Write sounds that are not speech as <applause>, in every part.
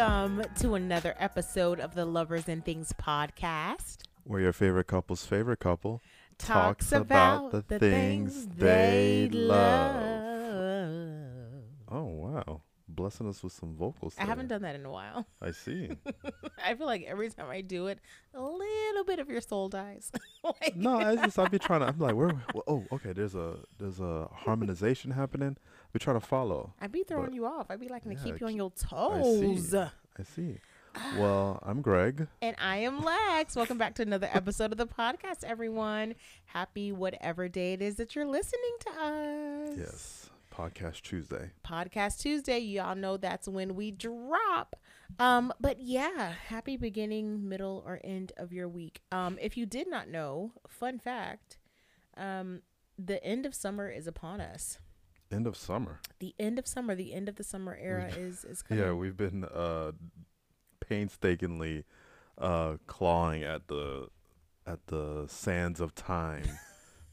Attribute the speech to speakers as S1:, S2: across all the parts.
S1: Welcome to another episode of the Lovers and Things podcast.
S2: Where your favorite couple's favorite couple
S1: Talks about the things they love.
S2: Blessing us with some vocals.
S1: I haven't done that in a while.
S2: I see. <laughs>
S1: I feel like every time I do it, a little bit of your soul dies. <laughs> like,
S2: no, I just I'll be <laughs> trying to. I'm like, where? wh- Oh, okay. There's a there's a harmonization happening. We try to follow.
S1: I'd be throwing
S2: But-
S1: you off. I'd be like, to
S2: Yeah,
S1: keep you on your
S2: I see.
S1: toes.
S2: I see. Well, I'm Greg.
S1: And I am Lex. Welcome back to another episode of the podcast, everyone. Happy whatever day it is that you're listening to us.
S2: Yes, podcast Tuesday.
S1: Podcast Tuesday. Y'all know that's when we drop. Um, but yeah, happy beginning, middle, or end of your week. Um, if you did not know, fun fact, um, the end of summer is upon us.
S2: End of summer.
S1: The end of summer, the end of the summer era <laughs> is is coming.
S2: Yeah, we've been uh painstakingly uh clawing at the at the sands of time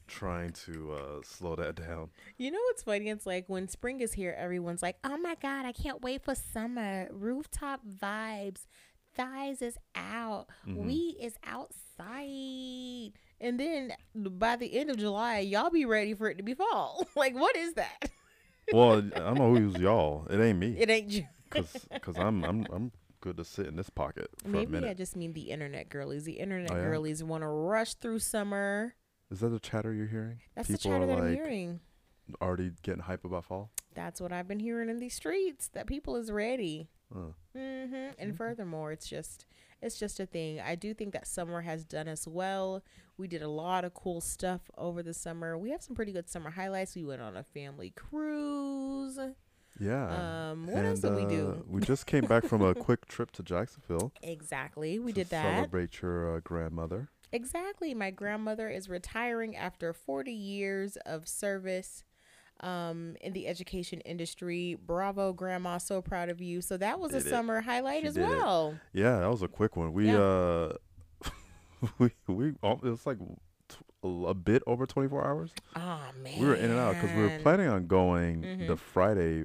S2: trying to uh slow that down.
S1: You know what's funny? It's like when spring is here, everyone's like, "Oh my god, I can't wait for summer! Rooftop vibes, thighs is out,
S2: Mhm.
S1: we is outside." And then by the end of July, y'all be ready for it to be fall. <laughs> like, what is that?
S2: Well, I <laughs> don't know who's y'all. It ain't me
S1: It ain't you.
S2: cuz cuz I'm I'm I'm good to sit in this pocket for a
S1: Maybe I just mean the internet girlies. The internet
S2: Oh, yeah?
S1: girlies want to rush through summer.
S2: Is that the chatter you're hearing?
S1: That's the
S2: People
S1: chatter
S2: are
S1: that I'm
S2: like
S1: hearing.
S2: already getting hype about fall?
S1: That's what I've been hearing in these streets. That people is ready.
S2: Uh,
S1: hmm And furthermore, it's just it's just a thing. I do think that summer has done us well. We did a lot of cool stuff over the summer. We have some pretty good summer highlights. We went on a family cruise.
S2: yeah.
S1: Um, what else did we do?
S2: uh, we just came back from a <laughs> quick trip to Jacksonville.
S1: Exactly. We
S2: to
S1: did that.
S2: Celebrate your uh, grandmother.
S1: Exactly. My grandmother is retiring after 40 years of service um, in the education industry. Bravo, Grandma. So proud of you. So that was a
S2: it.
S1: summer highlight
S2: She
S1: as
S2: did it.
S1: well.
S2: Yeah, that was a quick one. We
S1: Yeah.
S2: uh <laughs> we we it was like a bit over 24 hours.
S1: Oh, man.
S2: We were in and out cuz we were planning on going
S1: Mhm.
S2: the Friday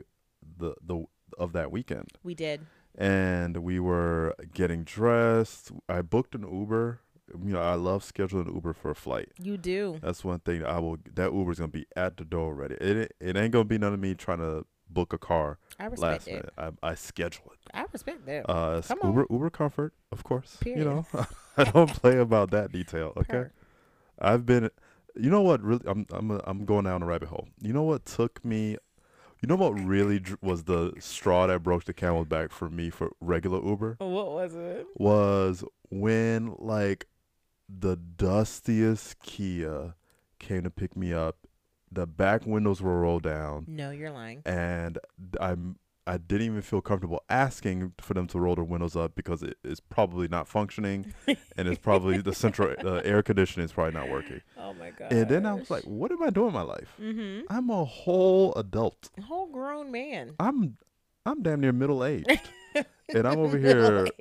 S2: the the of that weekend.
S1: We did.
S2: And we were getting dressed. I booked an Uber. You know, I love scheduling Uber for a flight.
S1: You do.
S2: That's one thing I will that Uber's going to be at the door already. It it ain't going to be none of me trying to book a car
S1: I respect
S2: last
S1: it.
S2: minute. I I schedule it.
S1: I respect that.
S2: Uh,
S1: Come on.
S2: Uber Uber Comfort, of course.
S1: Period.
S2: You know, <laughs> <laughs> I don't play about that detail. Okay. I've been. You know what? Really, I'm I'm a, I'm going down a rabbit hole. You know what took me? You know what really dr- was the straw that broke the camel's back for me for regular Uber
S1: What was it?
S2: was when like the dustiest Kia came to pick me up. The back windows were rolled down
S1: No, you're lying.
S2: and I'm I didn't even feel comfortable asking for them to roll their windows up because it is probably not functioning, <laughs> and it's probably the central uh, air conditioning is probably not working.
S1: Oh my god.
S2: And then I was like, "What am I doing in my life?
S1: mm-hmm.
S2: I'm a whole adult.
S1: a Whole grown man.
S2: I'm I'm damn near middle aged, <laughs> and I'm over here. <laughs>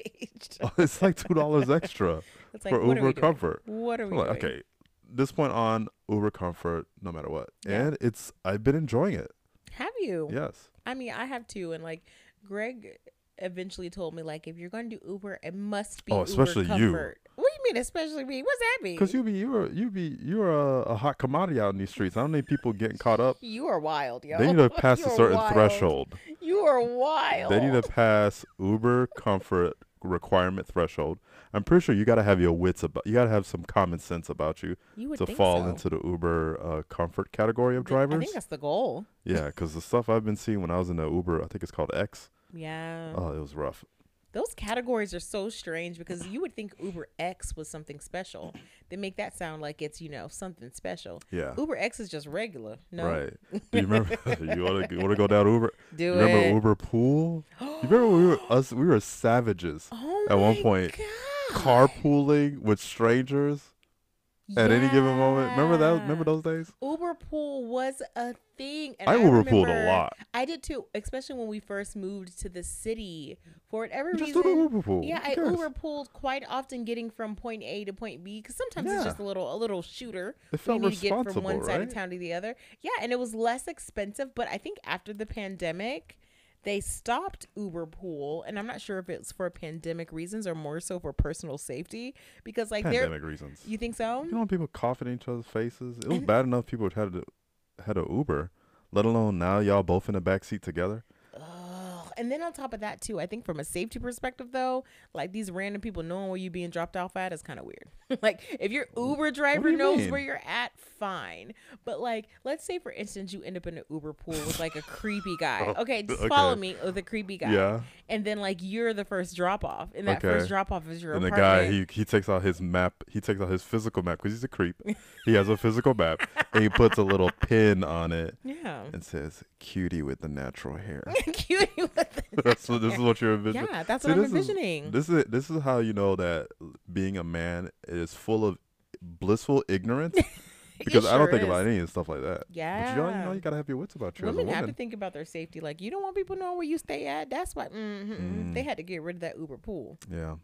S2: It's like two dollars extra
S1: It's like,
S2: for
S1: what are
S2: Uber
S1: doing?
S2: Comfort.
S1: What are we
S2: like,
S1: doing?
S2: okay, this point on Uber Comfort, no matter what,
S1: Yeah.
S2: and it's I've been enjoying it.
S1: Have you?
S2: Yes.
S1: I mean, I have too. And like, Greg eventually told me, like, if you're going to do Uber, it must be
S2: Oh,
S1: Uber
S2: especially you.
S1: Comfort. What do you mean, especially me? What's that mean?
S2: Because you be you're you be you're a, a hot commodity out in these streets. I don't need people getting caught up. <laughs>
S1: You are wild, yo.
S2: They need to <laughs> pass a certain
S1: wild.
S2: threshold.
S1: You are wild.
S2: They need to pass Uber comfort requirement threshold. I'm pretty sure you got to have your wits about. You got to have some common sense about you
S1: You
S2: to fall
S1: so.
S2: into the Uber uh, comfort category of
S1: drivers. I think that's the goal.
S2: Yeah, because the stuff I've been seeing when I was in the Uber, I think it's called X.
S1: Yeah.
S2: Oh, it was rough.
S1: Those categories are so strange because you would think Uber X was something special. They make that sound like it's, you know, something special.
S2: Yeah.
S1: Uber X is just regular. No.
S2: Right. Do you remember? <laughs> you want to want to go down Uber? <laughs>
S1: Do
S2: you
S1: it.
S2: remember Uber Pool? <gasps> You remember we were us? We were savages.
S1: Oh
S2: at one point,
S1: God.
S2: Carpooling with strangers at any given moment. Remember that? Remember those days?
S1: Uber pool was a thing.
S2: I
S1: I,
S2: Uber pooled a lot.
S1: I did too, especially when we first moved to the city. For whatever
S2: Just
S1: reason,
S2: Uber pool.
S1: Yeah, I? Uber pooled quite often, getting from point A to point B. Because sometimes it's just a little, a little shooter.
S2: It felt
S1: you need to get from one side of town to the other. Yeah, and it was less expensive. But I think after the pandemic, they stopped Uber Pool, and I'm not sure if it's for pandemic reasons or more so for personal safety because like they're.
S2: Pandemic reasons.
S1: You think so?
S2: You don't want people coughing in each other's faces. It was
S1: And-
S2: bad enough people had to had a Uber, let alone now y'all both in the back seat together.
S1: And then on top of that too, I think from a safety perspective though, like these random people knowing where you're being dropped off at is kind of weird. <laughs> like if your Uber driver
S2: you
S1: knows
S2: mean?
S1: where you're at, fine. But like, let's say for instance you end up in an Uber pool with like a <laughs> creepy guy. Oh, okay, just
S2: okay.
S1: follow me with a creepy guy.
S2: Yeah.
S1: And then like you're the first drop off, and that
S2: Okay.
S1: first drop off is your
S2: And the guy, he he takes out his map. He takes out his physical map because he's a creep. he has a physical map, and he puts a little <laughs> pin on it
S1: yeah.
S2: and says "cutie with the natural hair."
S1: Cutie with <laughs>
S2: that's what this is what you're envisioning.
S1: yeah, that's
S2: See,
S1: what I'm
S2: this is-
S1: envisioning.
S2: This is this is how you know that being a man is full of blissful ignorance. <laughs> Because
S1: It
S2: I don't think
S1: is.
S2: about any of this stuff like that. But you you
S1: Yeah.
S2: know, you gotta have your wits about you
S1: Women have to think about their safety. Like you don't want people knowing where you stay at. That's why mm
S2: Mm.
S1: they had to get rid of that Uber pool.
S2: Yeah.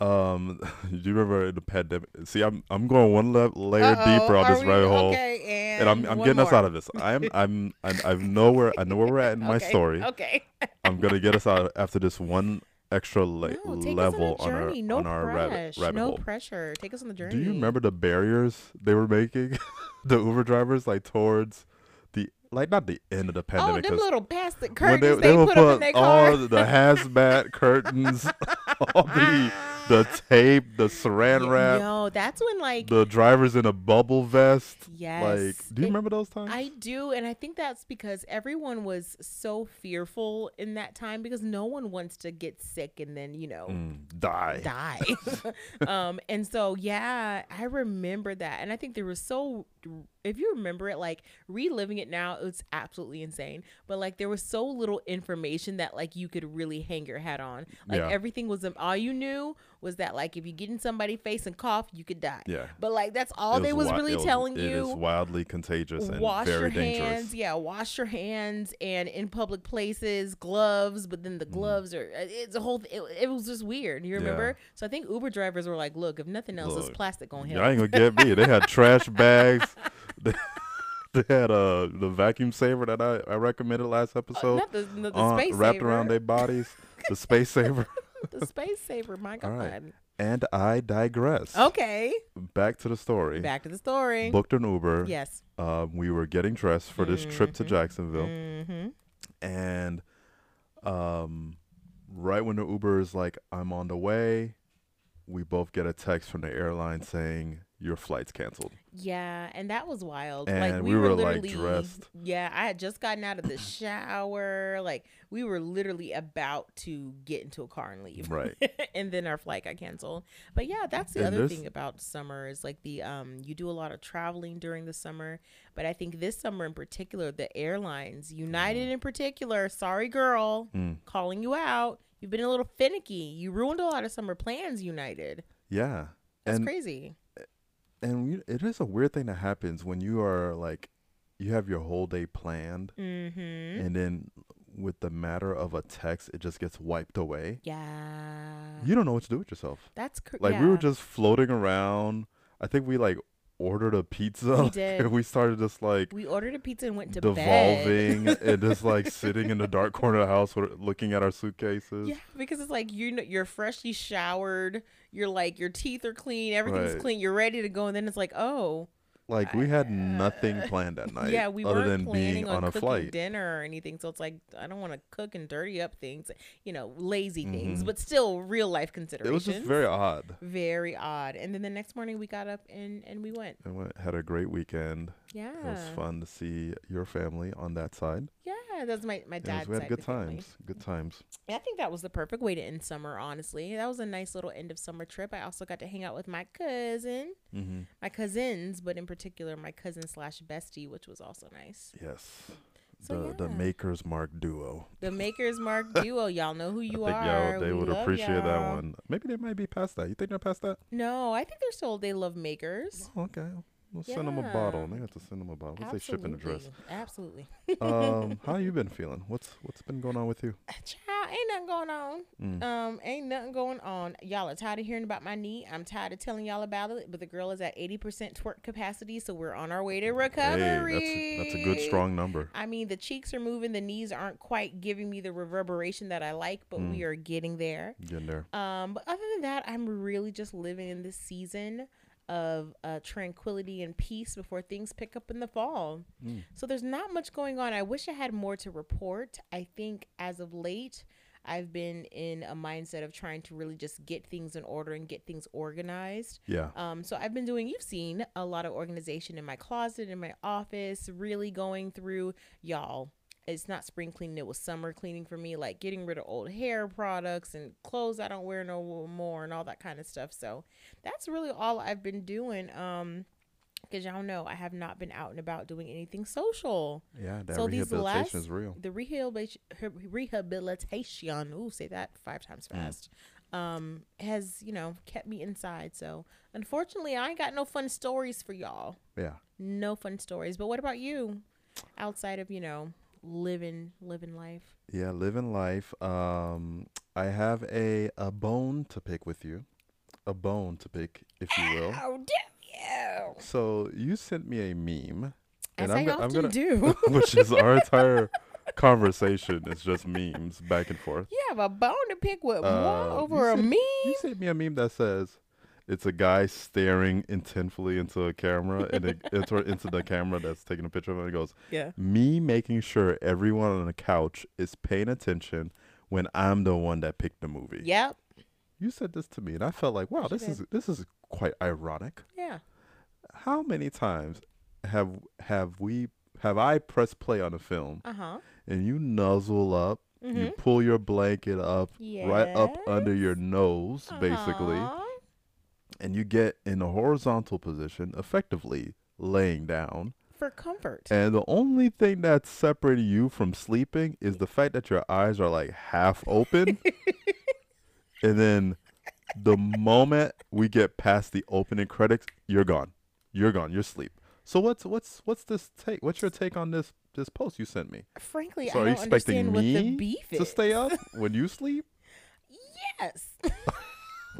S2: Um, <laughs> do you remember the pandemic? See, I'm I'm going one le- layer
S1: Uh-oh,
S2: deeper on this
S1: we-
S2: rabbit hole,
S1: Okay, and,
S2: and I'm I'm getting us out of this. I'm I'm I, I know where I know where we're at in my
S1: Okay,
S2: story.
S1: Okay.
S2: I'm gonna get us out after this one extra le-
S1: No,
S2: level
S1: on
S2: on our
S1: no
S2: on our rabbit
S1: pressure.
S2: rabbit
S1: no
S2: hole.
S1: pressure. Take us on the journey.
S2: Do you remember the barriers they were making, <laughs> the Uber drivers, like towards the like not the end of the pandemic.
S1: Oh,
S2: pandemic?
S1: little plastic curtains
S2: they,
S1: they,
S2: they
S1: put, up in
S2: put all
S1: car.
S2: the hazmat curtains, <laughs> all the the tape, the saran wrap,
S1: No, that's when like
S2: the drivers in a bubble vest.
S1: yes.
S2: Like, do you
S1: It-
S2: remember those times?
S1: I do, and I think that's because everyone was so fearful in that time because no one wants to get sick and then you know
S2: Mm, die.
S1: die. <laughs> um, and so yeah, I remember that, and I think there was so. If you remember it, like reliving it now, it's absolutely insane. But like there was so little information that like you could really hang your hat on. Like
S2: Yeah.
S1: everything was um, all you knew was that like if you get in somebody's face and cough, you could die.
S2: Yeah.
S1: But like that's all
S2: It
S1: they was
S2: wi-
S1: really
S2: was-
S1: telling
S2: It is
S1: you
S2: wildly contagious and
S1: wash
S2: very
S1: your
S2: dangerous.
S1: hands yeah wash your hands and in public places gloves but then the
S2: Mm.
S1: gloves are uh, it's a whole it, it was just weird you remember so i think uber drivers were like look if nothing else this
S2: Look,
S1: plastic gonna
S2: Y'all ain't gonna get me. They had trash <laughs> bags. <laughs> They, had uh the vacuum saver that I, I recommended last
S1: Uh,
S2: episode
S1: not the, the
S2: on-
S1: space
S2: wrapped
S1: saver.
S2: around their bodies. The <laughs> space saver. <laughs>
S1: the space saver my god
S2: right. And I digress.
S1: okay
S2: Back to the story.
S1: back to the story
S2: Booked an Uber.
S1: yes
S2: Um, we were getting dressed for this trip to
S1: Mhm.
S2: Jacksonville,
S1: mm-hmm.
S2: and um, right when the Uber is like, "I'm on the way," we both get a text from the airline saying your flight's canceled.
S1: Yeah, and that was wild.
S2: And
S1: like
S2: we
S1: we, were,
S2: were, like, dressed.
S1: Yeah, I had just gotten out of the shower. Like we were literally about to get into a car and leave.
S2: Right. <laughs>
S1: and then our flight got canceled. But yeah, that's the
S2: And
S1: other thing about summer is like the um you do a lot of traveling during the summer, but I think this summer in particular the airlines, United in particular, sorry girl,
S2: Mm.
S1: calling you out. You've been a little finicky. You ruined a lot of summer plans, United.
S2: Yeah.
S1: That's
S2: and
S1: crazy.
S2: And you- it is a weird thing that happens when you are like you have your whole day planned
S1: Mhm.
S2: and then with the matter of a text it just gets wiped away
S1: Yeah.
S2: you don't know what to do with yourself
S1: That's cr-
S2: like we were just floating around i think we like ordered a pizza
S1: We did.
S2: and <laughs> we started just like
S1: we ordered a pizza and went to
S2: devolving
S1: bed. <laughs>
S2: and just like sitting in the dark corner of the house looking at our suitcases
S1: yeah, because it's like you know you're freshly showered, you're like your teeth are clean, everything's
S2: Right.
S1: clean, you're ready to go, and then it's like, oh,
S2: like we had nothing planned that <laughs> night
S1: yeah, we
S2: other than being
S1: on,
S2: on a flight
S1: dinner or anything. So it's like I don't want to cook and dirty up things, you know, lazy things,
S2: Mhm.
S1: but still real life considerations.
S2: it was just very odd
S1: very odd. And then the next morning we got up and and we went.
S2: and we had a great weekend
S1: Yeah,
S2: it was fun to see your family on that side
S1: yeah, that's my my dad's
S2: we had good times good times
S1: I think that was the perfect way to end summer, honestly. That was a nice little end of summer trip. I also got to hang out with my cousin,
S2: mm-hmm.
S1: my cousins, but in particular my cousin slash bestie, which was also nice.
S2: yes
S1: So,
S2: the the makers mark duo
S1: The Makers Mark <laughs> duo, y'all know who you
S2: I think
S1: are.
S2: y'all they
S1: We
S2: would appreciate that
S1: y'all.
S2: one maybe they might be past that you think they're past that
S1: No, I think they're still they love Makers.
S2: Oh, okay We'll send them a bottle. They have to send them a bottle. What's they shipping address?
S1: Absolutely.
S2: um, <laughs> how you been feeling? What's what's been going on with you?
S1: Child, ain't nothing going on. Mm. Um, ain't nothing going on. Y'all are tired of hearing about my knee. I'm tired of telling y'all about it. But the girl is at 80% twerk capacity, so we're on our way to recovery.
S2: Hey, that's a, that's a good strong number.
S1: I mean, the cheeks are moving. The knees aren't quite giving me the reverberation that I like, but mm. we are getting there.
S2: Getting there.
S1: Um, but other than that, I'm really just living in this season of uh, tranquility and peace before things pick up in the fall. Mm. So there's not much going on. I wish I had more to report. I think as of late, I've been in a mindset of trying to really just get things in order and get things organized.
S2: Yeah.
S1: Um. So I've been doing. You've seen a lot of organization in my closet, in my office. Really going through y'all it's not spring cleaning it was summer cleaning for me like getting rid of old hair products and clothes i don't wear no more and all that kind of stuff so that's really all i've been doing um because y'all know I have not been out and about doing anything social.
S2: Yeah, that so rehabilitation last, is real.
S1: The rehabilitation, rehabilitation, ooh, say that five times mm. fast, mm. um, has you know kept me inside. So unfortunately, I ain't got no fun stories for y'all.
S2: Yeah,
S1: no fun stories. But what about you? Outside of you know living living life.
S2: Yeah, living life. Um, I have a a bone to pick with you, a bone to pick, if you will.
S1: How dare you?
S2: So you sent me a meme,
S1: and As I'm, I often I'm gonna, do, <laughs>
S2: which is our entire conversation is just memes back and forth.
S1: You have a bone to pick with uh, over a meme.
S2: You sent me a meme that says it's a guy staring intently into a camera and it, into, into the camera that's taking a picture of him. And goes,
S1: "Yeah,
S2: me making sure everyone on the couch is paying attention when I'm the one that picked the movie."
S1: Yep.
S2: You said this to me, and I felt like, wow, this is this is quite ironic.
S1: Yeah.
S2: How many times have have we have I pressed play on a film,
S1: uh-huh.
S2: and you nuzzle up, mm-hmm. you pull your blanket up yes. right up under your nose, uh-huh. And you get in a horizontal position, effectively laying down
S1: for comfort.
S2: And the only thing that's separating you from sleeping is the fact that your eyes are like half open. <laughs> and then the moment we get past the opening credits, you're gone. You're gone. You're asleep. So what's what's what's this take? What's your take on this this post you sent me?
S1: Frankly, so I don't understand what the beef
S2: is. To stay up when you sleep? <laughs>
S1: Yes. <laughs>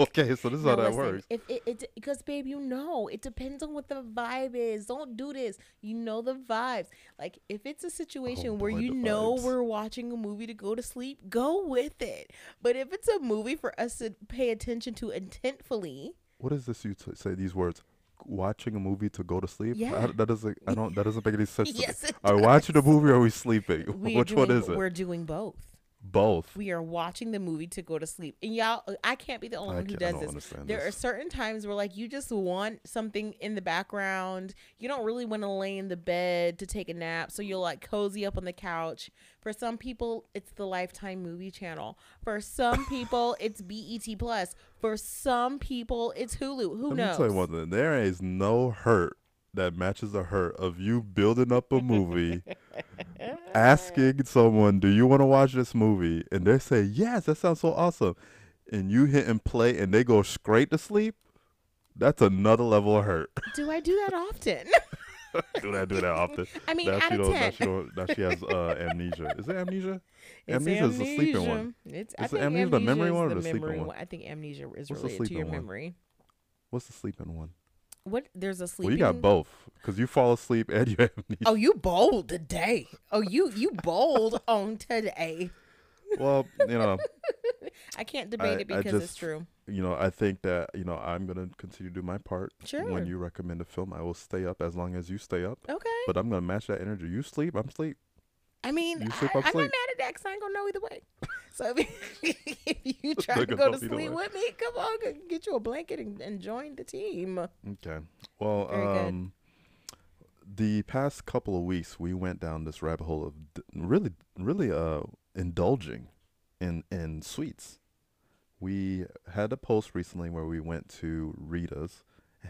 S1: <laughs>
S2: okay, so this is how that listen, works.
S1: If it, it, because babe, you know, it depends on what the vibe is. Don't do this. You know the vibes. Like if it's a situation oh, where you know vibes. we're watching a movie to go to sleep, go with it. But if it's a movie for us to pay attention to intentfully,
S2: what is this? You t- say these words watching a movie to go to sleep?
S1: Yeah.
S2: I, that doesn't. I don't. That doesn't make any <laughs> sense.
S1: yes,
S2: Are we watching a movie or are we sleeping? Which
S1: doing,
S2: one is it?
S1: We're doing both.
S2: Both.
S1: We are watching the movie to go to sleep. And y'all, I can't be the only one who does this. There this. are certain times where, like, you just want something in the background. You don't really want to lay in the bed to take a nap. So you'll, like, cozy up on the couch. For some people, it's the Lifetime movie channel. For some people, <laughs> it's BET Plus. For some people, it's Hulu. Who
S2: Let
S1: knows?
S2: me tell you one thing. There is no hurt that matches the hurt of you building up a movie, <laughs> asking someone, "Do you want to watch this movie?" and they say, "Yes, that sounds so awesome," and you hit and play, and they go straight to sleep. That's another level of hurt. <laughs>
S1: Do I do that often?
S2: do I do that often? <laughs>
S1: I mean, that out she of 10.
S2: That she, don't, that she has uh, amnesia. Is it amnesia? It's amnesia, amnesia is the sleeping one.
S1: It's, I think amnesia, the memory one or the, the sleeping one? I think amnesia is What's related to your one? memory.
S2: What's the sleeping one?
S1: What? There's a sleep.
S2: Well, you got both because you fall asleep and you have <laughs> amnesia.
S1: Oh, you bold today. Oh, you you bold <laughs> on today.
S2: Well, you know, <laughs>
S1: I can't debate I, it because just, it's true.
S2: You know, I think that you know I'm gonna continue to do my part.
S1: Sure.
S2: When you recommend a film, I will stay up as long as you stay up.
S1: Okay.
S2: But I'm gonna match that energy. You sleep, I'm sleep.
S1: I mean, I, am not mad at that because I ain't gonna know either way. <laughs> So if, you try to go to sleep with me, come on, get you a blanket and, and join the team.
S2: Okay. Well, Very um, good. the past couple of weeks, we went down this rabbit hole of d- really, really uh, indulging in in sweets. We had a post recently where we went to Rita's,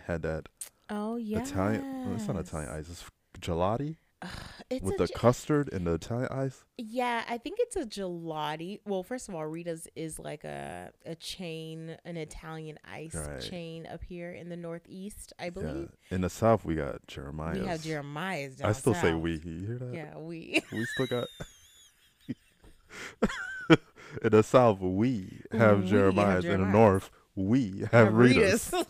S2: had that.
S1: Oh yeah.
S2: Italian. Well, it's not Italian ice. It's gelati <sighs>
S1: It's
S2: with the
S1: ge-
S2: custard and the Italian ice.
S1: yeah, I think it's a gelati. Well, first of all, Rita's is like a a chain, an Italian ice
S2: Right.
S1: chain up here in the Northeast, I
S2: Yeah.
S1: believe.
S2: In the South, we got Jeremiah.
S1: We have Jeremiah's.
S2: I still say we. You hear that?
S1: Yeah, we.
S2: We still got. <laughs> <laughs> in the South, we have
S1: We have
S2: Jeremiah's. In the North, we have Rita's. <laughs>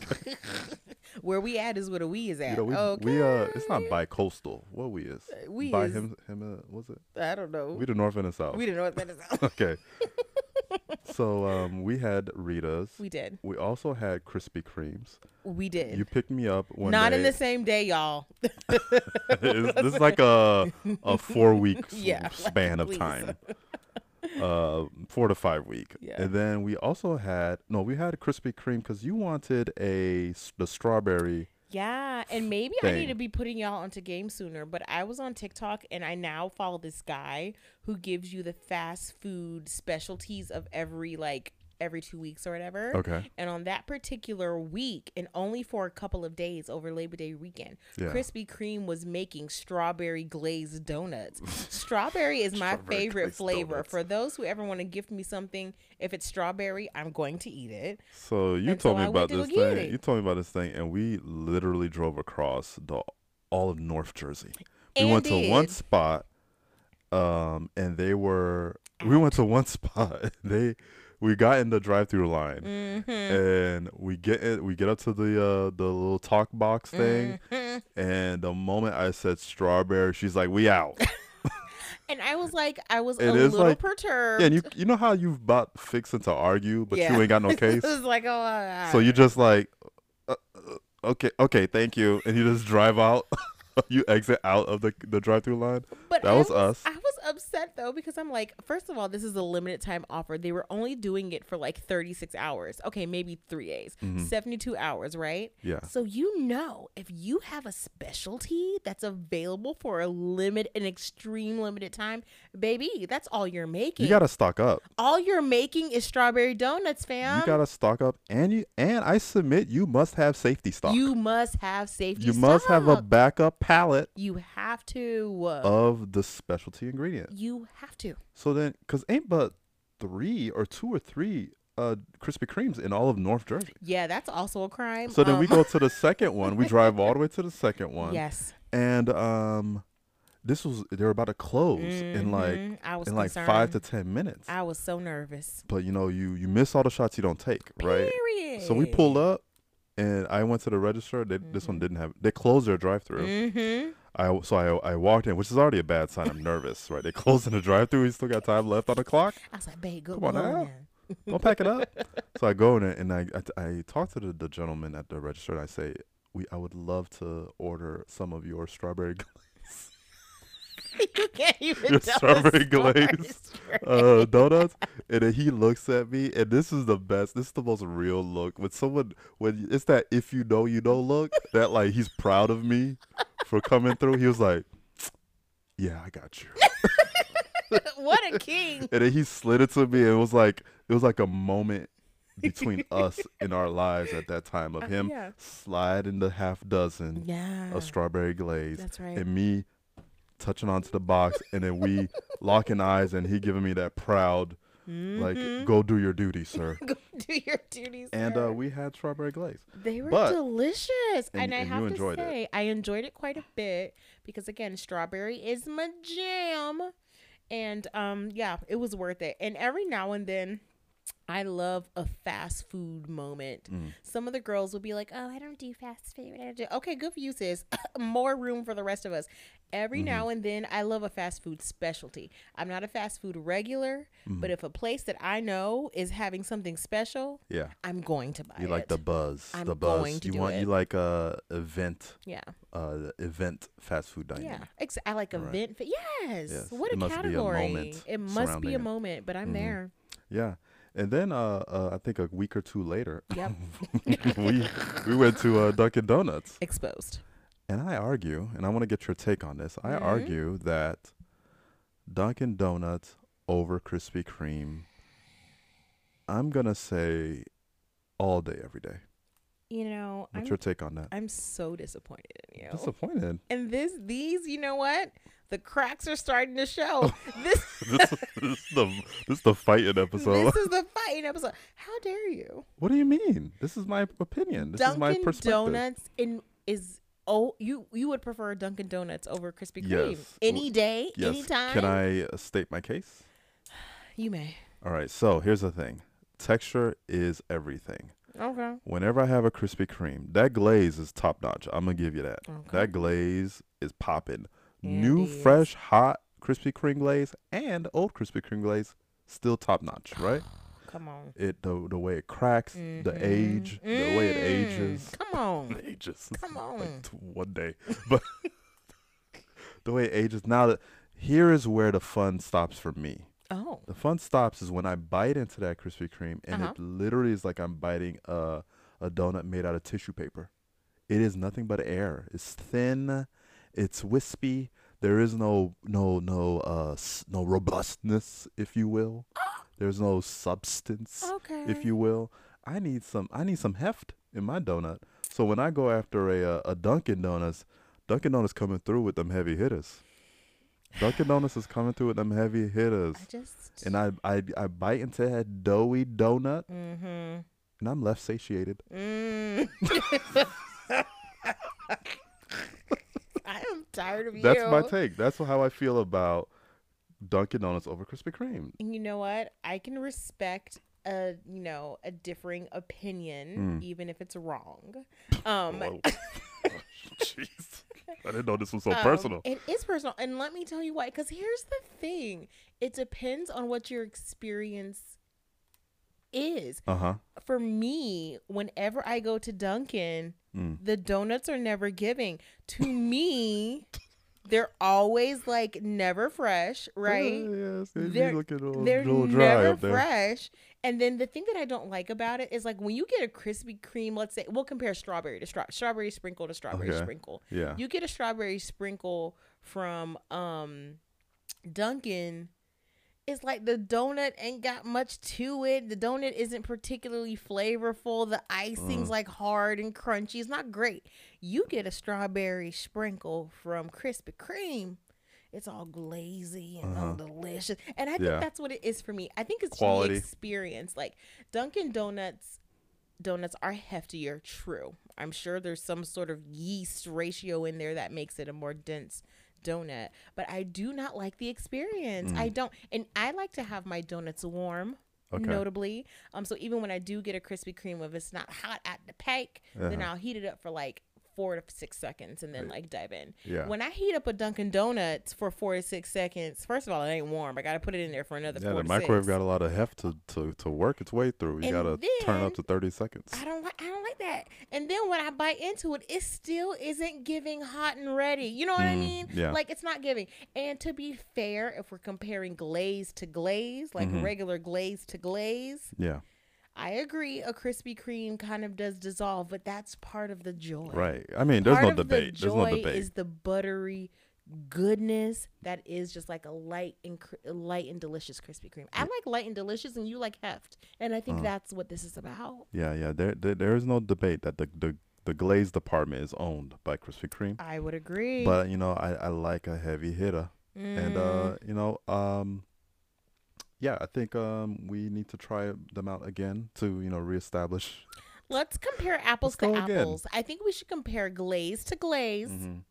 S2: <laughs>
S1: where we at is where the we is at.
S2: You know, we,
S1: okay.
S2: we uh, it's not bi-coastal. What we is?
S1: We
S2: By
S1: is-
S2: him, him, uh, was it?
S1: I don't know.
S2: We the North and the South.
S1: We didn't know what that is.
S2: okay. <laughs> so um, we had Rita's.
S1: we did.
S2: We also had Krispy Kremes.
S1: We did.
S2: You picked me up one
S1: Not
S2: day.
S1: in the same day, y'all.
S2: This is like a a four week
S1: Yeah, like,
S2: span of
S1: please.
S2: time. Uh, <laughs> four to five week.
S1: Yeah.
S2: And then we also had no, we had a Krispy Kreme because you wanted a the strawberry.
S1: Yeah, and maybe I need to be putting y'all onto game sooner, but I was on TikTok and I now follow this guy who gives you the fast food specialties of every like every 2 weeks or whatever.
S2: Okay.
S1: And on that particular week and only for a couple of days over Labor Day weekend,
S2: Yeah.
S1: Krispy Kreme was making strawberry glazed donuts. strawberry is my
S2: Strawberry
S1: favorite flavor.
S2: donuts.
S1: For those who ever want to gift me something, if it's strawberry, I'm going to eat it.
S2: So you
S1: And so
S2: told me
S1: I
S2: about this thing. You told me about this thing, and we literally drove across the all of North Jersey. We
S1: And
S2: went to one spot, um, and they were. We went to one <laughs> spot. They, we got in the drive-through line,
S1: Mm-hmm.
S2: and we get in, we get up to the uh the little talk box thing,
S1: Mhm.
S2: and the moment I said strawberry, she's like, "We out." <laughs>
S1: And I was like, I was
S2: It
S1: a
S2: is
S1: little
S2: like-
S1: perturbed.
S2: yeah, and you you know how you've about fixing to argue, but
S1: Yeah.
S2: you ain't got no <laughs>
S1: it
S2: case.
S1: was like, oh, uh,
S2: So you just like, uh, uh, okay, okay, thank you, and you just drive out. <laughs> you exit out of the the drive-through line.
S1: but
S2: that
S1: I
S2: was us.
S1: I was upset though because I'm like, first of all, this is a limited time offer. They were only doing it for like 36 hours. Okay, maybe three days,
S2: Mm-hmm.
S1: 72 hours, right?
S2: Yeah.
S1: So you know, if you have a specialty that's available for a limit, an extreme limited time, baby, that's all you're making.
S2: You gotta stock up.
S1: all you're making is strawberry donuts, fam.
S2: you gotta stock up, and you and I submit you must have safety stock.
S1: You must have safety.
S2: You must have a backup pallet
S1: You have to.
S2: of the specialty ingredient.
S1: you have to.
S2: So then, cause ain't but three or two or three uh Krispy Kremes in all of North Jersey.
S1: Yeah, that's also a crime.
S2: So then we
S1: Um,
S2: go to the second one. We drive all the way <laughs> to the second one.
S1: Yes.
S2: And um, this was they were about to close in like in like five to ten minutes.
S1: I was so nervous.
S2: But you know, you you miss all the shots you don't take, right?
S1: Period.
S2: So we pulled up, and I went to the register. They, This one didn't have. They closed their drive-through.
S1: Mm-hmm.
S2: I so I I walked in, which is already a bad sign. I'm nervous, right? They closed in the drive-through. We still got time left on the clock.
S1: I was like, babe, go,
S2: Come on now. Don't pack it up. <laughs> so I go in and I I, I talk to the, the gentleman at the register and I say, we I would love to order some of your strawberry <laughs> glaze." <laughs>
S1: you can't even
S2: Your strawberry glaze, uh, donuts, and then he looks at me, and this is the best. This is the most real look when someone when it's that if you know you know look that like he's proud of me for coming through. He was like, "Yeah, I got you," <laughs>
S1: what a king.
S2: and then he slid it to me. And it was like it was like a moment between <laughs> us in our lives at that time of
S1: Uh,
S2: him
S1: yeah.
S2: sliding the half dozen
S1: Yeah.
S2: of strawberry glaze,
S1: That's right.
S2: and me touching onto the box, and then we locking eyes, and he giving me that proud. Like,
S1: Mhm.
S2: go do your duty, sir. <laughs>
S1: Go do your duties.
S2: and
S1: sir.
S2: uh, we had strawberry glaze.
S1: They were
S2: But-
S1: delicious.
S2: and-
S1: And, I
S2: and
S1: have to
S2: enjoyed it.
S1: say, I enjoyed it quite a bit because again, strawberry is my jam. And um yeah, it was worth it. And every now and then I love a fast food moment.
S2: Mm.
S1: Some of the girls will be like, "Oh, I don't do fast food." I don't Okay, good for you, sis. <laughs> More room for the rest of us. Every
S2: Mm-hmm.
S1: now and then, I love a fast food specialty. I'm not a fast food regular,
S2: Mm-hmm.
S1: but if a place that I know is having something special,
S2: Yeah.
S1: I'm going to buy it.
S2: You
S1: it.
S2: like the buzz.
S1: I'm
S2: the buzz. you
S1: do
S2: want
S1: it.
S2: you like uh event
S1: yeah.
S2: uh event fast food dining.
S1: Yeah, ex- I like
S2: Right.
S1: event. Fa- yes.
S2: Yes,
S1: What
S2: it
S1: a
S2: must be a
S1: category.
S2: moment
S1: it must be a moment, but I'm
S2: Mhm.
S1: there.
S2: Yeah. And then uh, uh I think a week or two later
S1: Yep. <laughs>
S2: we we went to uh, Dunkin' Donuts.
S1: Exposed.
S2: And I argue, and I want to get your take on this. I
S1: Mhm.
S2: argue that Dunkin' Donuts over Krispy Kreme. I'm gonna say all day, every day.
S1: You know,
S2: What's
S1: I'm
S2: your take on that?
S1: I'm so disappointed in you.
S2: Disappointed.
S1: And this, these, you know what? The cracks are starting to show. <laughs> this, <laughs>
S2: this, this is the this is the fighting episode.
S1: this is <laughs> the fighting episode. How dare you?
S2: what do you mean? This is my opinion. This is my
S1: Dunkin'
S2: perspective.
S1: Donuts in is oh you you would prefer Dunkin' Donuts over Krispy Kreme
S2: Yes.
S1: any day,
S2: Yes.
S1: anytime.
S2: Can I uh, state my case?
S1: You may.
S2: All right. So here's the thing. Texture is everything.
S1: Okay.
S2: Whenever I have a Krispy Kreme, that glaze is top notch. I'm gonna give you that.
S1: Okay.
S2: That glaze is popping.
S1: Yeah,
S2: New, fresh, hot Krispy Kreme glaze and old Krispy Kreme glaze, still top notch, <sighs> right?
S1: Come on.
S2: It the the way it cracks, the
S1: Mhm.
S2: age, the way it
S1: Mm, <laughs>
S2: ages,
S1: Come <laughs> on.
S2: it ages.
S1: Come on.
S2: like one day, <laughs> but the way it ages. Now that here is where the fun stops for me.
S1: Oh.
S2: The fun stops is when I bite into that Krispy Kreme, and
S1: Uh-huh.
S2: it literally is like I'm biting a a donut made out of tissue paper. It is nothing but air. It's thin, it's wispy. There is no no no uh no robustness, if you will. There's no substance,
S1: Okay.
S2: if you will. I need some I need some heft in my donut. So when I go after a uh, a Dunkin' Donuts, Dunkin' Donuts coming through with them heavy hitters. Dunkin' Donuts is coming through with them heavy hitters
S1: I just
S2: and I, I I bite into that doughy donut,
S1: Mm-hmm.
S2: and I'm left satiated.
S1: Mm. <laughs> <laughs> <laughs> I am tired of
S2: That's
S1: you.
S2: That's my take. That's how I feel about Dunkin' Donuts over Krispy Kreme.
S1: And you know what? I can respect a you know a differing opinion,
S2: Mm.
S1: even if it's wrong. Um,
S2: Whoa. <laughs> Jeez, I didn't know this was so
S1: um,
S2: personal.
S1: It is personal, and let me tell you why. Because here's the thing: it depends on what your experience is.
S2: Uh huh.
S1: For me, whenever I go to Dunkin',
S2: Mm.
S1: the donuts are never giving. To me, <laughs> they're always like never fresh, right?
S2: yes, they
S1: they're,
S2: looking a little,
S1: They're never fresh. And then the thing that I don't like about it is like when you get a Krispy Kreme, let's say we'll compare strawberry to straw strawberry sprinkle to strawberry
S2: Okay.
S1: sprinkle.
S2: Yeah.
S1: You get a strawberry sprinkle from um Dunkin'. It's like the donut ain't got much to it. The donut isn't particularly flavorful. The icing's
S2: Uh.
S1: like hard and crunchy. It's not great. You get a strawberry sprinkle from Krispy Kreme. It's all glazy and all delicious. And I think
S2: Uh-huh. Yeah.
S1: that's what it is for me. I think it's
S2: Quality.
S1: the experience. Like Dunkin' Donuts donuts are heftier, true. I'm sure there's some sort of yeast ratio in there that makes it a more dense donut, but I do not like the experience. I don't and I like to have my donuts warm.
S2: Okay.
S1: Notably, um, so even when I do get a Krispy Kreme, if it's not hot at the pack, then
S2: Uh-huh.
S1: I'll heat it up for like four to six seconds and then like dive in.
S2: Yeah.
S1: When I heat up a Dunkin' Donuts for four to six seconds, first of all, it ain't warm. I got to put it in there for another
S2: Yeah, the
S1: to
S2: microwave got a lot of heft to, to, to work its way through. You gotta turn up to thirty seconds.
S1: I don't like I don't like that. And then when I bite into it, it still isn't giving hot and ready. You know what I
S2: Mm,
S1: mean?
S2: yeah.
S1: Like it's not giving. And to be fair, if we're comparing glaze to glaze, like
S2: Mhm.
S1: regular glaze to glaze,
S2: Yeah.
S1: I agree a Krispy Kreme kind of does dissolve, but that's part of the joy.
S2: Right. I mean, there's
S1: part
S2: no
S1: of
S2: debate.
S1: The
S2: There's no debate.
S1: is the buttery goodness that is just like a light and cr- light and delicious Krispy Kreme. I like light and delicious, and you like heft, and I think
S2: Uh-huh.
S1: that's what this is about.
S2: Yeah, yeah. There, there, there is no debate that the, the, the glaze department is owned by Krispy Kreme.
S1: I would agree.
S2: But you know, I, I like a heavy hitter, and uh,
S1: Mm.
S2: you know, um, yeah, I think um, we need to try them out again to you know reestablish.
S1: Let's compare apples
S2: Let's
S1: to
S2: go again.
S1: apples. I think we should compare glaze to glaze,
S2: Mhm.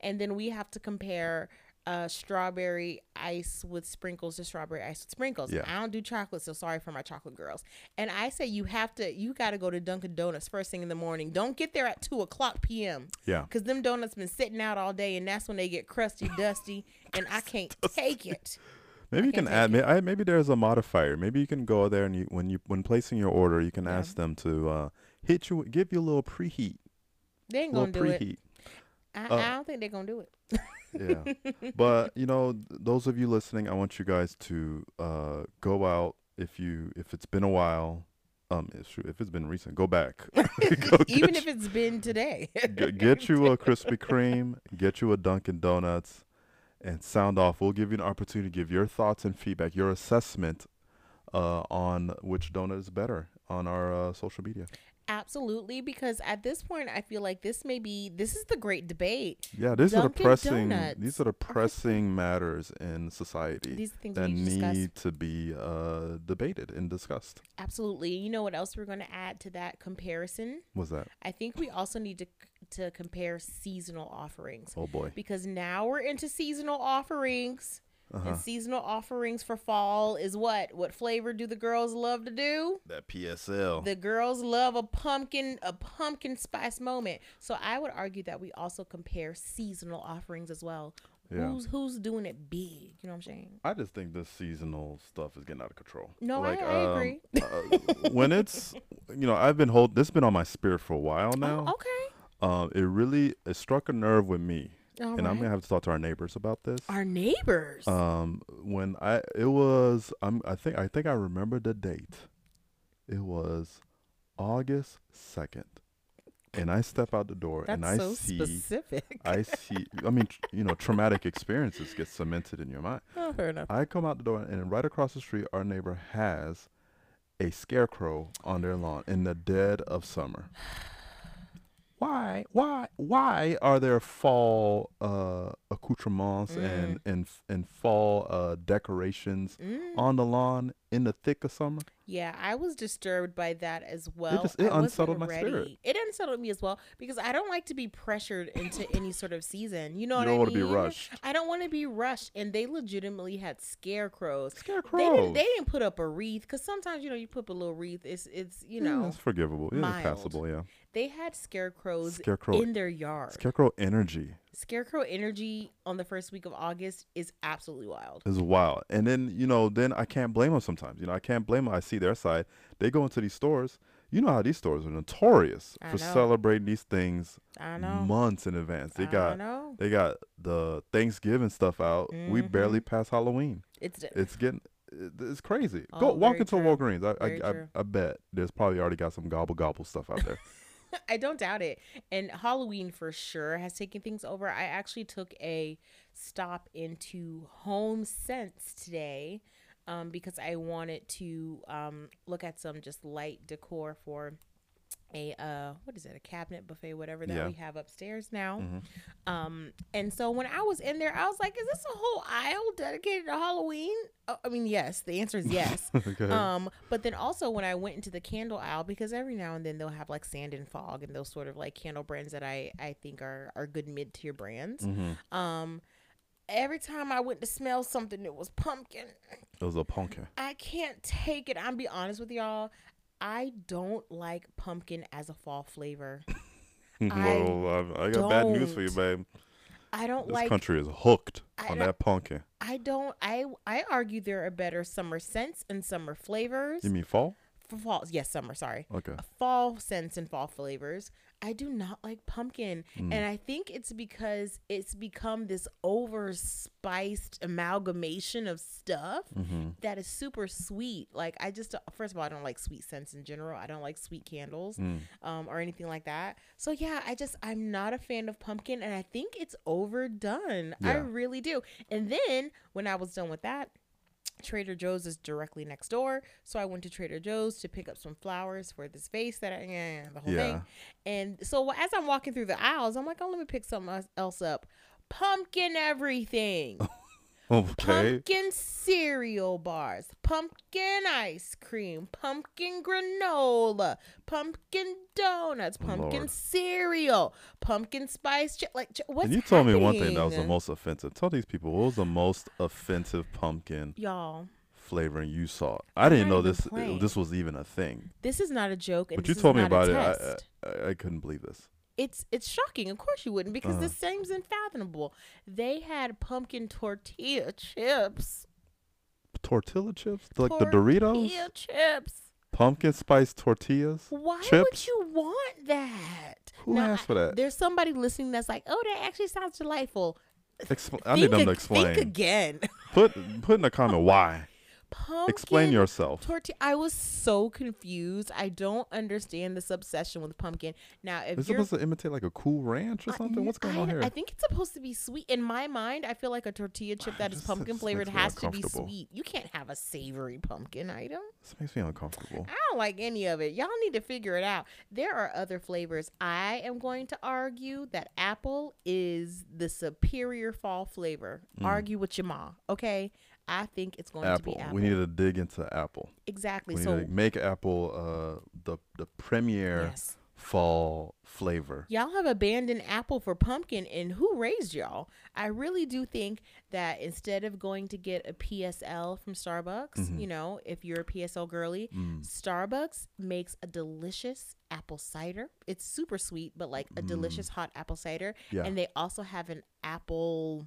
S1: and then we have to compare uh, strawberry ice with sprinkles to strawberry ice with sprinkles.
S2: Yeah.
S1: I don't do chocolate, so sorry for my chocolate girls. And I say you have to, you got to go to Dunkin' Donuts first thing in the morning. Don't get there at two o'clock p.m.
S2: Yeah,
S1: because them donuts been sitting out all day, and that's when they get crusty, dusty, and I <laughs> can't take it.
S2: Maybe you
S1: can't
S2: add. May, I, maybe there's a modifier. Maybe you can go there and you when you when placing your order, you can
S1: Yeah.
S2: ask them to uh, hit you, give you a little preheat,
S1: They ain't gonna do it.
S2: preheat.
S1: I,
S2: Uh,
S1: I don't think they're gonna do it.
S2: yeah <laughs> but you know th- those of you listening i want you guys to uh go out if you if it's been a while um if, if it's been recent go back <laughs> <laughs> Go
S1: Even if it's been today.
S2: Get you a Krispy Kreme, get you a Dunkin' Donuts, and sound off. We'll give you an opportunity to give your thoughts and feedback, your assessment uh, on which donut is better on our uh, social media.
S1: Absolutely, because at this point, I feel like this may be this is the great debate.
S2: Yeah, these are the pressing. These are the <laughs>
S1: are-
S2: pressing matters in society
S1: These things
S2: that
S1: need to discuss.
S2: need to be uh, debated and discussed.
S1: Absolutely. You know what else we're going to add to that comparison?
S2: Was that?
S1: I think we also need to to compare seasonal offerings
S2: Oh boy.
S1: because now we're into seasonal offerings.
S2: Uh-huh.
S1: And seasonal offerings for fall is what? What flavor do the girls love to do?
S2: That PSL.
S1: The girls love a pumpkin, a pumpkin spice moment. So I would argue that we also compare seasonal offerings as well.
S2: Yeah.
S1: Who's who's doing it big? You know what I'm saying?
S2: I just think this seasonal stuff is getting out of control.
S1: No, I- I
S2: um,
S1: agree.
S2: uh, when it's, you know, I've been hold. This has been on my spirit for a while now.
S1: Oh, okay.
S2: Um, it really it struck a nerve with me,
S1: All
S2: and I'm gonna have to talk to our neighbors about this.
S1: Our neighbors.
S2: Um, when I it was I'm I think I think I remember the date. It was August second, and I step out the door
S1: That's
S2: and I
S1: so
S2: see
S1: specific.
S2: I <laughs> see. I mean, tr- you know, traumatic experiences get cemented in your mind.
S1: oh, fair enough.
S2: I come out the door, and right across the street, our neighbor has a scarecrow on their lawn in the dead of summer. <sighs> <sighs> Why? Why? Why are there fall uh, accoutrements and and and fall uh, decorations
S1: Mm.
S2: on the lawn in the thick of summer?
S1: Yeah, I was disturbed by that as well.
S2: just- it unsettled my spirit.
S1: It unsettled me as well because I don't like to be pressured into any sort of season. You know
S2: you
S1: what
S2: don't want to be rushed.
S1: I don't want to be rushed, and they legitimately had scarecrows. They
S2: Scarecrows.
S1: didn't. They didn't put up a wreath because sometimes you know you put up a little wreath. It's it's you
S2: Yeah,
S1: know
S2: it's forgivable. Yeah, it's passable. Yeah,
S1: they had scarecrows
S2: Scarecrow-
S1: in their yard.
S2: scarecrow energy.
S1: Scarecrow energy on the first week of August is absolutely wild.
S2: It's wild. And then, you know, then I can't blame them sometimes. You know, I can't blame them. I see their side. They go into these stores. You know how these stores are notorious
S1: I
S2: for
S1: know.
S2: celebrating these things
S1: I know.
S2: months in advance. They
S1: I
S2: got
S1: know.
S2: they got the Thanksgiving stuff out. We barely
S1: Mm-hmm.
S2: pass Halloween.
S1: It's
S2: It's getting it's crazy. go
S1: Oh,
S2: walk into a
S1: true.
S2: Walgreens. I I, I. I bet there's probably already got some gobble gobble stuff out there. <laughs> <laughs>
S1: I don't doubt it. And Halloween for sure has taken things over. I actually took a stop into Home Sense today um, because I wanted to um, look at some just light decor for a uh what is it a cabinet buffet whatever that
S2: Yeah.
S1: we have upstairs now
S2: Mhm.
S1: um and so when i was in there i was like is this a whole aisle dedicated to halloween oh, i mean yes the answer is yes <laughs>
S2: okay.
S1: um, but then also when I went into the candle aisle, because every now and then they'll have like Sand and Fog and those sort of like candle brands that I I think are are good mid tier brands.
S2: Mhm.
S1: Um, every time I went to smell something that was pumpkin,
S2: It was a pumpkin.
S1: I can't take it. I'll be honest with y'all. I don't like pumpkin as a fall flavor. <laughs>
S2: I, um, I got bad news for you, babe.
S1: I don't
S2: This
S1: like.
S2: country is hooked
S1: I
S2: on that pumpkin.
S1: I don't. I I argue there are better summer scents and summer flavors.
S2: You mean fall?
S1: For fall, yes, summer. Sorry.
S2: Okay.
S1: fall scents and fall flavors. I do not like pumpkin.
S2: Mm.
S1: And I think it's because it's become this over spiced amalgamation of stuff
S2: Mm-hmm.
S1: that is super sweet. Like I just first of all, I don't like sweet scents in general. I don't like sweet candles
S2: Mm.
S1: um, or anything like that. So yeah, I just I'm not a fan of pumpkin and I think it's overdone. I really do. And then when I was done with that, Trader Joe's is directly next door. So I went to Trader Joe's to pick up some flowers for this vase that I, yeah, the whole
S2: Yeah.
S1: thing. And so as I'm walking through the aisles, I'm like, oh, let me pick something else- else up. Pumpkin everything. <laughs>
S2: Okay.
S1: Pumpkin cereal bars, pumpkin ice cream, pumpkin granola, pumpkin donuts, oh, pumpkin
S2: Lord.
S1: cereal, pumpkin spice. Ch- like, ch- what's
S2: and you told me one thing that was the most offensive. Tell these people what was the most offensive pumpkin
S1: Y'all,
S2: flavoring you saw. I didn't know this
S1: playing.
S2: this was even a thing.
S1: this is not a joke. And
S2: But you told me about it. I. I I couldn't believe this.
S1: It's it's shocking. Of course you wouldn't because
S2: Uh-huh.
S1: this seems unfathomable. They had pumpkin tortilla chips.
S2: Tortilla chips, like the Doritos,
S1: Tortilla chips.
S2: pumpkin spice tortillas.
S1: Why would you want that?
S2: Who
S1: Now,
S2: asked for that?
S1: There's somebody listening that's like, "Oh, that actually sounds delightful."
S2: Expl- I need them to explain.
S1: Think again.
S2: Put put in the comment <laughs> why.
S1: Pumpkin.
S2: Explain yourself.
S1: tortilla. I was so confused. I don't understand this obsession with pumpkin. Now, if
S2: Is it
S1: you're
S2: supposed to imitate like a cool ranch or
S1: I-
S2: something? What's going
S1: I,
S2: on here?
S1: I think it's supposed to be sweet. In my mind, I feel like a tortilla chip <sighs> that is pumpkin flavored has to be sweet. You can't have a savory pumpkin item.
S2: this makes me uncomfortable.
S1: I don't like any of it. Y'all need to figure it out. There are other flavors. I am going to argue that apple is the superior fall flavor.
S2: Mm.
S1: Argue with your ma, okay? I think it's going to
S2: Apple.
S1: be apple.
S2: We need to dig into Apple.
S1: exactly.
S2: We
S1: So
S2: to make Apple uh, the the premier
S1: yes.
S2: fall flavor.
S1: Y'all have abandoned apple for pumpkin, and who raised y'all? I really do think that instead of going to get a PSL from Starbucks,
S2: Mhm.
S1: you know, if you're a PSL girly,
S2: Mm.
S1: Starbucks makes a delicious apple cider. It's super sweet, but like a delicious hot apple cider.
S2: Yeah,
S1: And they also have an apple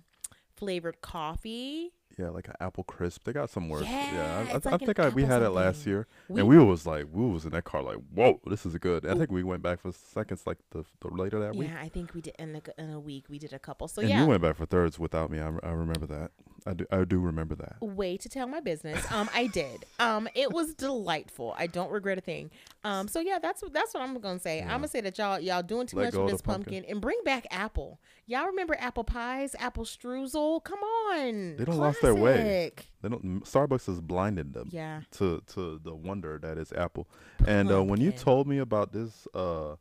S1: flavored coffee.
S2: Yeah, like an apple crisp. They got some words.
S1: Yeah,
S2: Yeah, I,
S1: it's
S2: I,
S1: like
S2: I
S1: an
S2: think I, we
S1: apple
S2: had it last
S1: something.
S2: year,
S1: We-
S2: and we was like, we was in that car like, whoa, this is good. I think we went back for seconds like the, the later that week.
S1: yeah, I think we did in a, in a week. We did a couple. So
S2: and
S1: yeah,
S2: you went back for thirds without me. I, I remember that. I do. I do remember that.
S1: way to tell my business. Um, I did. Um, it was delightful. I don't regret a thing. Um, so yeah, that's that's what I'm gonna say. I'm gonna say that y'all y'all doing too
S2: Let
S1: much with this
S2: pumpkin.
S1: pumpkin. and bring back apple. Y'all remember apple pies, apple streusel? Come on,
S2: They don't lost their way. They don't. Starbucks has blinded them
S1: Yeah.
S2: to to the wonder that is Apple. And uh, when you told me about this uh,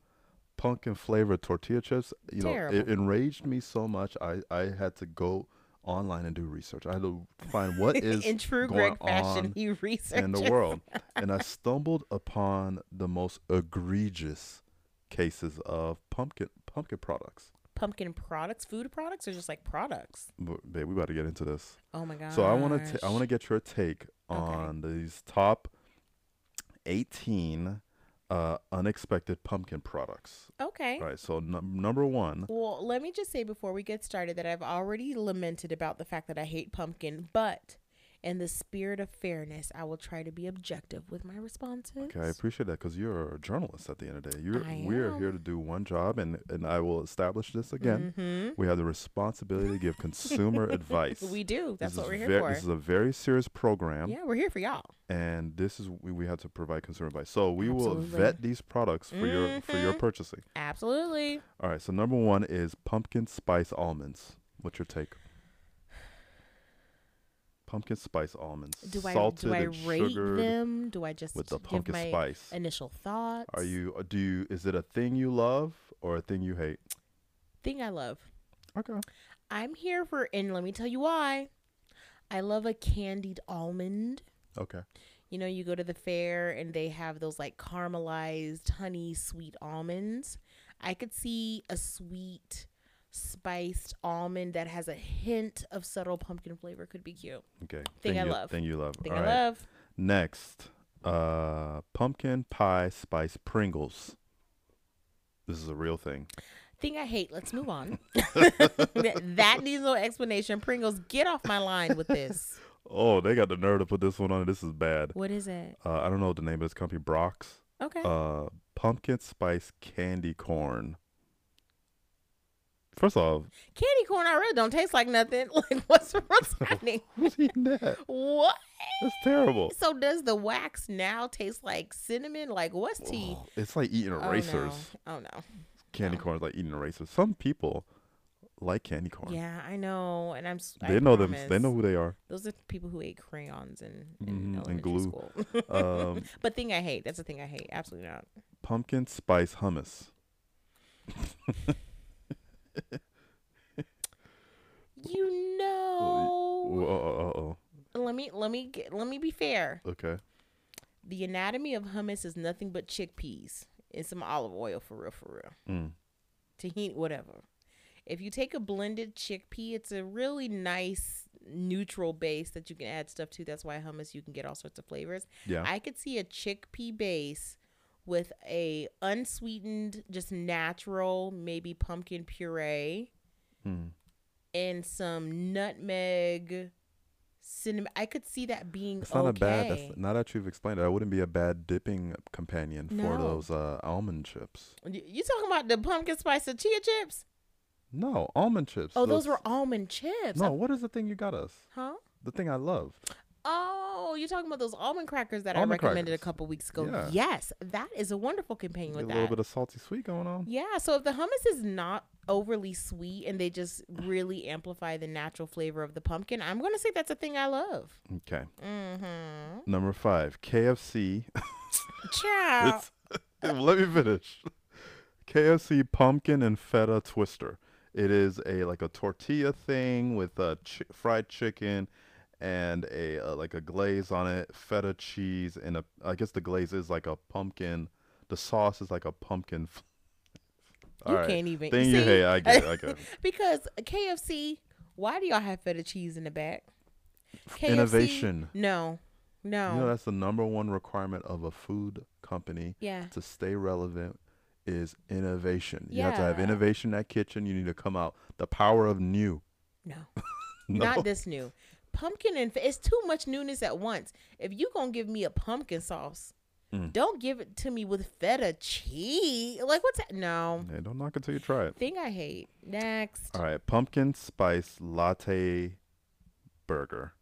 S2: pumpkin flavored tortilla chips, you know, it enraged me so much. I I had to go online and do research. I had to find what <laughs> is
S1: in true
S2: going
S1: Greg fashion,
S2: on
S1: he researched
S2: in the world, <laughs> and I stumbled upon the most egregious cases of pumpkin pumpkin products.
S1: pumpkin products, food products, or just like products.
S2: But, babe, we about to get into this.
S1: Oh my god.
S2: So I want to I want to get your take on these top 18 uh, unexpected pumpkin products.
S1: Okay.
S2: All right. So num- number 1,
S1: Well, let me just say before we get started that I've already lamented about the fact that I hate pumpkin, but in the spirit of fairness, I will try to be objective with my responses.
S2: okay, I appreciate that cuz you're a journalist at the end of the day. You're
S1: I
S2: we're here to do one job and and I will establish this again.
S1: hmm
S2: We have the responsibility to give consumer <laughs> advice.
S1: We do. That's
S2: This
S1: what we're here
S2: ver-
S1: for.
S2: This is a very serious program.
S1: yeah, we're here for y'all.
S2: and this is we, we have to provide consumer advice. So we will vet these products for your for your
S1: Mhm.
S2: purchasing.
S1: Absolutely.
S2: All right. So number one is pumpkin spice almonds. What's your take? Pumpkin spice almonds,
S1: Do I
S2: salted
S1: do I
S2: and
S1: rate
S2: sugared
S1: them? Do I just
S2: with the
S1: give
S2: pumpkin
S1: my
S2: spice.
S1: initial thoughts?
S2: Are you? Do you? Is it a thing you love or a thing you hate?
S1: thing I love?
S2: Okay.
S1: I'm here for, and let me tell you why. I love a candied almond.
S2: Okay.
S1: You know, you go to the fair and they have those like caramelized honey sweet almonds. I could see a sweet spiced almond that has a hint of subtle pumpkin flavor could be cute.
S2: Okay.
S1: Thing I
S2: you,
S1: love.
S2: Thing you love.
S1: Thing
S2: All
S1: I
S2: right.
S1: love.
S2: Next, uh, pumpkin pie spice Pringles. This is a real thing.
S1: Thing I hate. Let's move on. <laughs> <laughs> that needs no explanation. Pringles, get off my line with this. <laughs>
S2: Oh, they got the nerve to put this one on. This is bad.
S1: What is it?
S2: Uh, I don't know the name of this company. Brach's.
S1: Okay.
S2: Uh, pumpkin spice candy corn. First off,
S1: Candy corn, I really don't taste like nothing. <laughs> Like, what's what's happening?
S2: who's eating that?
S1: What?
S2: That's terrible.
S1: So does the wax now taste like cinnamon? Like what's tea?
S2: Oh, it's like eating erasers.
S1: Oh no. Oh,
S2: Candy
S1: no.
S2: corn is like eating erasers. Some people like candy corn.
S1: Yeah, I know, and I'm. s- I
S2: They know them. They know who they are.
S1: Those are people who ate crayons in, in
S2: Mhm, and glue. <laughs> Um,
S1: but thing I hate. That's the thing I hate. Absolutely not.
S2: pumpkin spice hummus. <laughs>
S1: You know.
S2: Oh, oh, oh,
S1: Let me let me get, let me be fair.
S2: Okay.
S1: The anatomy of hummus is nothing but chickpeas and some olive oil for real, for real.
S2: Mm.
S1: tahini, whatever. If you take a blended chickpea, it's a really nice neutral base that you can add stuff to. That's why hummus you can get all sorts of flavors.
S2: Yeah.
S1: I could see a chickpea base with a unsweetened, just natural, maybe pumpkin puree
S2: Mm.
S1: and some nutmeg, cinnamon. I could see that being
S2: It's not
S1: okay.
S2: a bad. That's, now that you've explained it, that wouldn't be a bad dipping companion for those uh, almond chips.
S1: You talking about the pumpkin spice of chia chips?
S2: No, almond chips.
S1: Oh, those were almond chips.
S2: No, what is the thing you got us?
S1: Huh?
S2: The thing I love.
S1: Oh, you're talking about those almond crackers that I recommended
S2: crackers.
S1: a couple weeks ago.
S2: Yeah.
S1: Yes, that is a wonderful companion
S2: Get a little
S1: that.
S2: bit of salty sweet going on.
S1: yeah, so if the hummus is not overly sweet and they just really amplify the natural flavor of the pumpkin, I'm gonna say that's a thing I love.
S2: Okay.
S1: Mm-hmm.
S2: Number five, KFC. <laughs>
S1: Ciao. <laughs>
S2: Let me finish. KFC pumpkin and feta twister. It is a like a tortilla thing with a chi- fried chicken and a uh, like a glaze on it, feta cheese, and a I guess the glaze is like a pumpkin. The sauce is like a pumpkin. <laughs> f-
S1: You
S2: right.
S1: can't even
S2: Thing you
S1: see?
S2: hate, I get it. I get it. <laughs>
S1: because KFC. Why do y'all have feta cheese in the back? KFC,
S2: Innovation.
S1: No, no.
S2: You know that's the number one requirement of a food company
S1: yeah.
S2: to stay relevant is innovation. You have to have innovation in that kitchen. You need to come out the power of new.
S1: No. <laughs>
S2: No.
S1: Not this new. Pumpkin and it's too much newness at once. If you gonna give me a pumpkin sauce,
S2: Mm.
S1: don't give it to me with feta cheese. Like what's that? No.
S2: Hey, don't knock it till you try it.
S1: Thing I hate. Next.
S2: All right, pumpkin spice latte burger.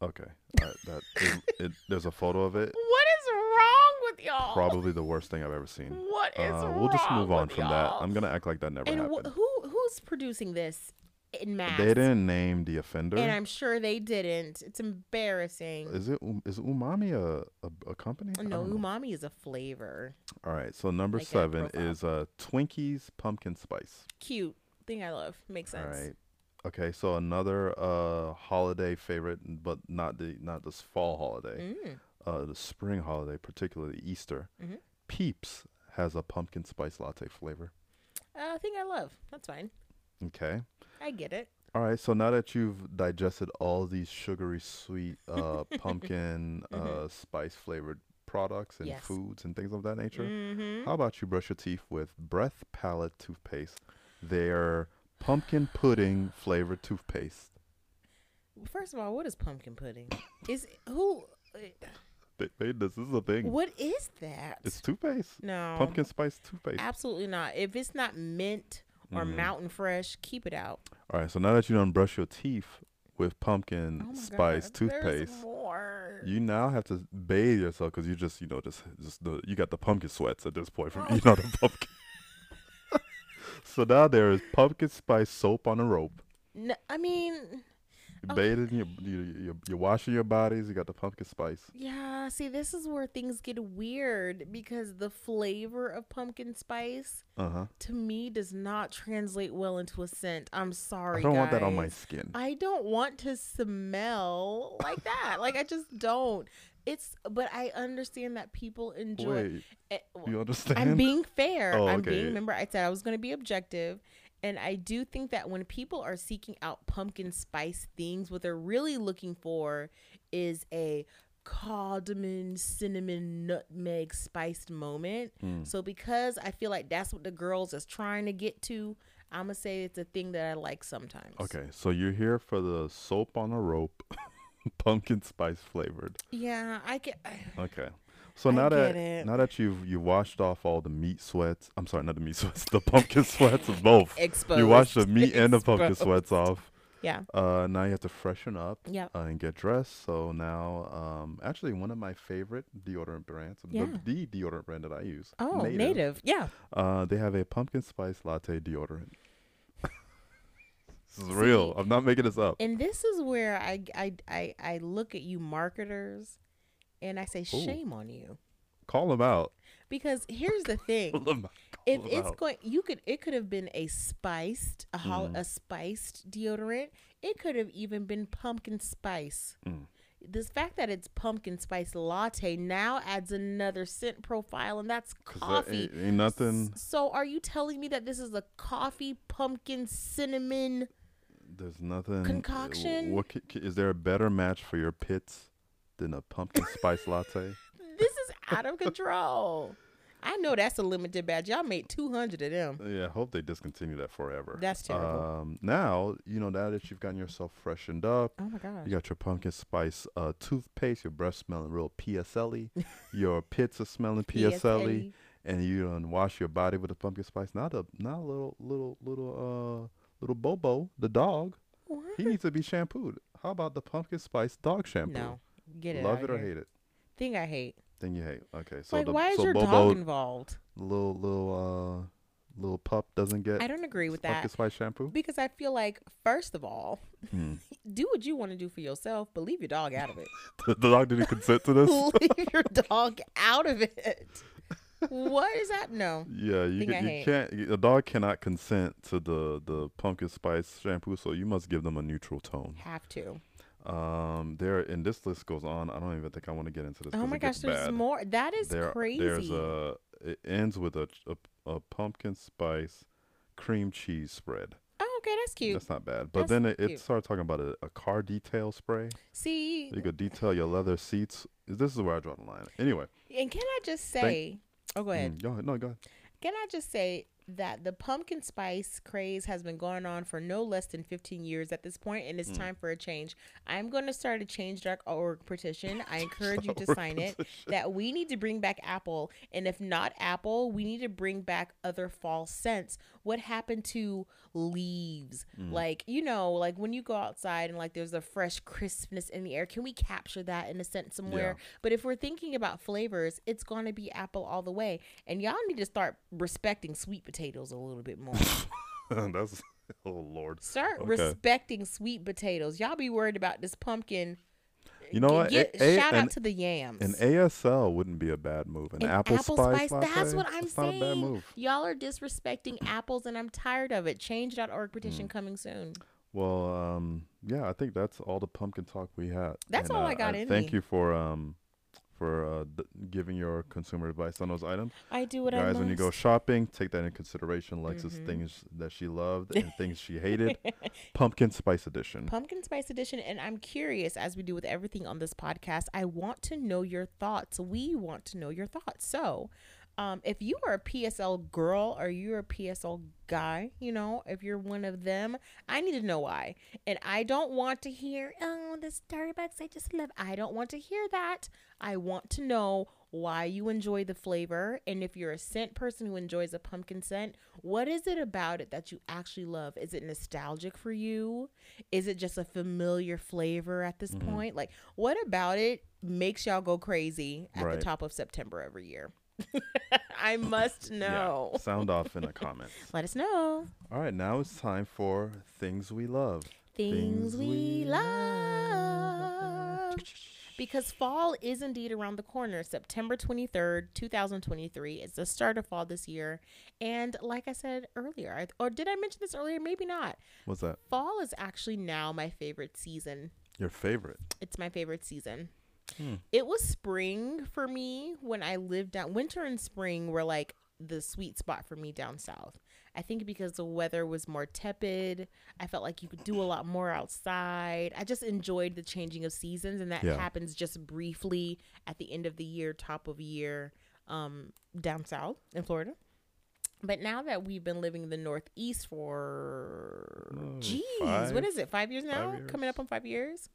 S2: Okay, all right, that <laughs> is, it, there's a photo of it.
S1: What is wrong with y'all?
S2: Probably the worst thing I've ever seen.
S1: What is
S2: Uh,
S1: wrong
S2: we'll just move on from
S1: y'all?
S2: that. I'm gonna act like that never
S1: and
S2: happened.
S1: wh- who who's producing this in mass?
S2: they didn't name the offender.
S1: And I'm sure they didn't. It's embarrassing.
S2: Is it um- umami a a, a company?
S1: No,
S2: know.
S1: umami is a flavor.
S2: All right, so number
S1: Like
S2: seven is uh Twinkies pumpkin spice.
S1: Cute. Thing I love. Makes sense.
S2: All right. Okay, so another uh holiday favorite, but not the not this fall holiday.
S1: Mm.
S2: Uh, the spring holiday, particularly Easter.
S1: Mhm.
S2: Peeps has a pumpkin spice latte flavor.
S1: Uh, thing I love. That's fine.
S2: Okay.
S1: I get it.
S2: All right. So now that you've digested all these sugary, sweet, uh, <laughs> pumpkin, uh, spice flavored products and
S1: Mm-hmm. Yes.
S2: foods and things of that nature,
S1: Mm-hmm.
S2: how about you brush your teeth with Breath Palette toothpaste? Their pumpkin pudding flavored toothpaste.
S1: First of all, what is pumpkin pudding? Is who?
S2: They made this. This is a thing.
S1: What is that?
S2: It's toothpaste.
S1: no
S2: Pumpkin spice toothpaste.
S1: Absolutely not. If it's not mint or
S2: Mhm.
S1: mountain fresh, keep it out.
S2: All right. So now that you done brush your teeth with pumpkin
S1: Oh
S2: spice
S1: God,
S2: toothpaste, you now have to bathe yourself because you just you know just just the you got the pumpkin sweats at this point from eating all the pumpkin. <laughs> so now there is pumpkin spice soap on a rope.
S1: No, I mean, Oh.
S2: bathing, you you you you're washing your bodies. You got the pumpkin spice.
S1: yeah. See, this is where things get weird because the flavor of pumpkin spice
S2: Uh huh.
S1: to me does not translate well into a scent. I'm sorry.
S2: I don't want that on my skin.
S1: I don't want to smell like that. like I just don't. It's but I understand that people enjoy.
S2: Wait,
S1: w-
S2: you understand?
S1: I'm being fair.
S2: Oh,
S1: I'm
S2: okay,
S1: being. Remember, I said I was going to be objective, and I do think that when people are seeking out pumpkin spice things, what they're really looking for is a cardamom, cinnamon, nutmeg spiced moment.
S2: Mm.
S1: So because I feel like that's what the girls is trying to get to, I'm gonna say it's a thing that I like sometimes.
S2: Okay, so you're here for the soap on a rope, <laughs> pumpkin spice flavored.
S1: Yeah, I get.
S2: Okay. So
S1: I
S2: now that
S1: it.
S2: now that you've you washed off all the meat sweats, I'm sorry, not the meat <laughs> sweats, the pumpkin sweats, of both.
S1: Exposed.
S2: You washed the meat and the pumpkin sweats off.
S1: Yeah.
S2: Uh, now you have to freshen up
S1: Yeah.
S2: uh, and get dressed. So now, um, actually, one of my favorite deodorant brands,
S1: Yeah.
S2: the, the deodorant brand that I use,
S1: Oh, native. Yeah.
S2: Uh, they have a pumpkin spice latte deodorant. <laughs> this is real. I'm not making this up.
S1: And this is where I I I, I look at you marketers, and I say
S2: Ooh.
S1: shame on you
S2: Call them out.
S1: because here's the thing.
S2: Call them out.
S1: if
S2: Call 'em
S1: it's
S2: out.
S1: going you could it could have been a spiced a hol-
S2: Mm.
S1: a spiced deodorant it could have even been pumpkin spice
S2: Mm.
S1: this fact that it's pumpkin spice latte now adds another scent profile and that's
S2: 'Cause that
S1: coffee
S2: ain't, ain't nothing.
S1: So are you telling me that this is a coffee pumpkin cinnamon
S2: There's nothing.
S1: Concoction?
S2: What is there a better match for your pits than a pumpkin spice latte? <laughs>
S1: this is out of control i know that's a limited batch y'all made 200 of them
S2: Yeah, I hope they discontinue that forever.
S1: That's terrible.
S2: Um, now you know now that you've gotten yourself freshened up,
S1: oh my gosh
S2: you got your pumpkin spice uh, toothpaste, your breath smelling real PSLy, <laughs> your pits are smelling PSLy, and you done wash your body with the pumpkin spice. Not a, not a little little little uh little Bobo, the dog, What? he needs to be shampooed. How How about the pumpkin spice dog shampoo?
S1: No, get it.
S2: Love it or
S1: here.
S2: hate it?
S1: Thing I hate.
S2: Thing you hate. Okay, so
S1: like,
S2: the
S1: why is
S2: so
S1: your
S2: Bobo
S1: dog involved?
S2: little little uh little pup doesn't get
S1: I don't agree with that
S2: spice shampoo.
S1: because I feel like, first of all,
S2: Hmm. <laughs>
S1: do what you want to do for yourself, but leave your dog out of it. <laughs>
S2: the dog didn't consent to this. <laughs>
S1: leave your dog out of it. What is that? No.
S2: Yeah, you,
S1: Thing
S2: ca-
S1: I
S2: you can't. A dog cannot consent to the the pumpkin spice shampoo, so you must give them a neutral tone.
S1: Have to.
S2: Um, there and this list goes on. I don't even think I want to get into this.
S1: Oh my gosh, there's
S2: bad.
S1: more. That is
S2: There-
S1: crazy.
S2: There's a. It ends with a, a a pumpkin spice cream cheese spread.
S1: oh, okay, that's cute.
S2: That's not bad. But
S1: That's
S2: then it, it started talking about a, a car detail spray.
S1: See,
S2: You could detail your leather seats. This is where I draw the line. Anyway,
S1: and can I just say? oh, go ahead.
S2: mm, go ahead. No, go ahead.
S1: Can I just say that the pumpkin spice craze has been going on for no less than 15 years at this point, and
S2: Mm.
S1: it's time for a change. I'm going to start a change.org petition. I <laughs> encourage you to
S2: Org
S1: sign it. That we need to bring back Apple, and if not Apple, we need to bring back other fall scents. What happened to leaves?
S2: Mm.
S1: Like you know, like when you go outside and like there's a fresh crispness in the air. Can we capture that in a scent somewhere? But if we're thinking about flavors, it's going to be Apple all the way. And y'all need to start respecting sweet potatoes a little bit more. <laughs>
S2: That's oh lord.
S1: Start
S2: Okay.
S1: respecting sweet potatoes. Y'all be worried about this pumpkin.
S2: You know what?
S1: Get,
S2: A- a-
S1: shout
S2: an-
S1: out to the yams.
S2: An ASL wouldn't be a bad move. An,
S1: An
S2: apple, spice, latte,
S1: That's what I'm
S2: that's
S1: saying.
S2: Not a bad move.
S1: Y'all are disrespecting apples, and I'm tired of it. Change.org petition
S2: Mm.
S1: coming soon.
S2: Well, um, yeah, I think that's all the pumpkin talk we had.
S1: That's
S2: And,
S1: all
S2: uh,
S1: I got in
S2: Thank
S1: me.
S2: you for um for uh d- giving your consumer advice on those items.
S1: I do what I
S2: Guys, when you go shopping, take that in consideration. Lex's
S1: Mhm.
S2: things that she loved and <laughs> things she hated. <laughs> Pumpkin spice edition.
S1: Pumpkin Spice Edition. And I'm curious, as we do with everything on this podcast, I want to know your thoughts. We want to know your thoughts. So, um, if you are a PSL girl or you're a PSL guy, you know, if you're one of them, I need to know why. And I don't want to hear, oh, the Starbucks I just love. I don't want to hear that. I want to know why you enjoy the flavor. And if you're a scent person who enjoys a pumpkin scent, what is it about it that you actually love? Is it nostalgic for you? Is it just a familiar flavor at this
S2: Mm-hmm.
S1: point? Like, what about it makes y'all go crazy at
S2: Right.
S1: the top of September every year? <laughs> I must <laughs>
S2: Yeah,
S1: know.
S2: Sound off in the <laughs> comments.
S1: Let us know.
S2: All right, now it's time for things we love.
S1: Things,
S2: Things
S1: we
S2: we
S1: love. Because fall is indeed around the corner. September 23rd, 2023 is the start of fall this year. And like I said earlier, or did I mention this earlier? Maybe not.
S2: What's that?
S1: Fall is actually now my favorite season.
S2: Your favorite?
S1: It's my favorite season.
S2: Hmm.
S1: It was spring for me when I lived down. Winter and spring were like the sweet spot for me down south. I think because the weather was more tepid, I felt like you could do a lot more outside. I just enjoyed the changing of seasons, and that
S2: Yeah.
S1: happens just briefly at the end of the year, top of year, um, down south in Florida. But now that we've been living in the Northeast for,
S2: Oh,
S1: geez,
S2: five-
S1: what is it? Five years now?
S2: five
S1: Coming up on five years.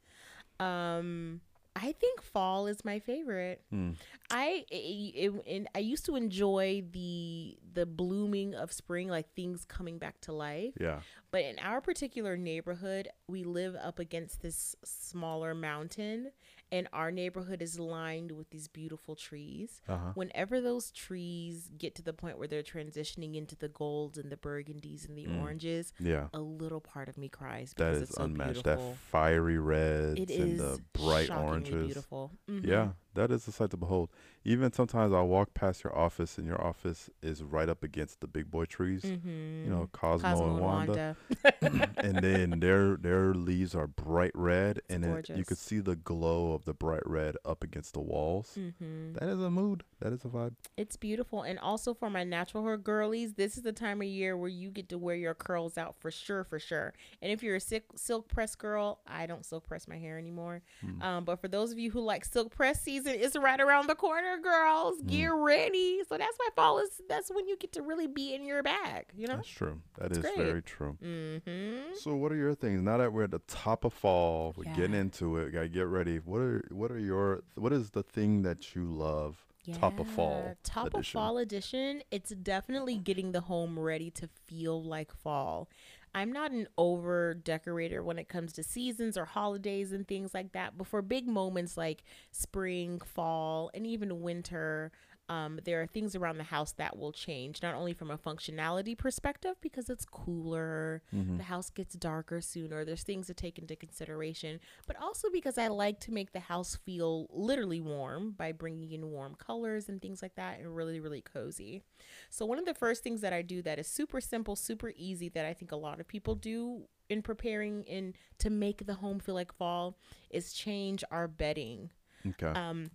S1: Um, I think fall is my favorite.
S2: Hmm.
S1: I it, and I used to enjoy the the blooming of spring, like things coming back to life.
S2: Yeah.
S1: But in our particular neighborhood, we live up against this smaller mountain, and our neighborhood is lined with these beautiful trees.
S2: Uh huh.
S1: Whenever those trees get to the point where they're transitioning into the golds and the burgundies and the
S2: Mm.
S1: oranges,
S2: Yeah.
S1: a little part of me cries
S2: That
S1: because
S2: is
S1: it's so
S2: unmatched.
S1: beautiful.
S2: That fiery reds
S1: It
S2: and the bright oranges.
S1: beautiful. Mhm.
S2: Yeah, that is a sight to behold. Even sometimes I walk past your office, and your office is right up against the big boy trees.
S1: Mhm.
S2: You know, Cosmo,
S1: Cosmo
S2: and
S1: and
S2: Wanda,
S1: Wanda. <clears throat>
S2: and then their their leaves are bright red,
S1: It's
S2: and then you could see the glow of the bright red up against the walls.
S1: hmm
S2: That is a mood. That is a vibe.
S1: It's beautiful. And also for my natural hair girlies, this is the time of year where you get to wear your curls out for sure, for sure. And if you're a silk, silk press girl, I don't silk press my hair anymore.
S2: Hmm.
S1: Um, but for those of you who like silk press season, it's right around the corner, girls.
S2: Hmm.
S1: Get ready. So that's why fall is, that's when you get to really be in your bag, you know?
S2: That's true. That
S1: It's
S2: is
S1: great.
S2: very true.
S1: Mm-hmm.
S2: So, what are your things now that we're at the top of fall? We're getting into it. Gotta get ready. What are what are your what is the thing that you love? Yeah. Top of fall
S1: Yeah, Top of fall edition. It's definitely getting the home ready to feel like fall. I'm not an over decorator when it comes to seasons or holidays and things like that. But for big moments like spring, fall, and even winter, um, there are things around the house that will change, not only from a functionality perspective, because it's cooler,
S2: Mm-hmm.
S1: the house gets darker sooner, there's things to take into consideration, but also because I like to make the house feel literally warm by bringing in warm colors and things like that and really, really cozy. So, one of the first things that I do that is super simple, super easy, that I think a lot of people do in preparing in to make the home feel like fall is change our bedding.
S2: Okay.
S1: Um,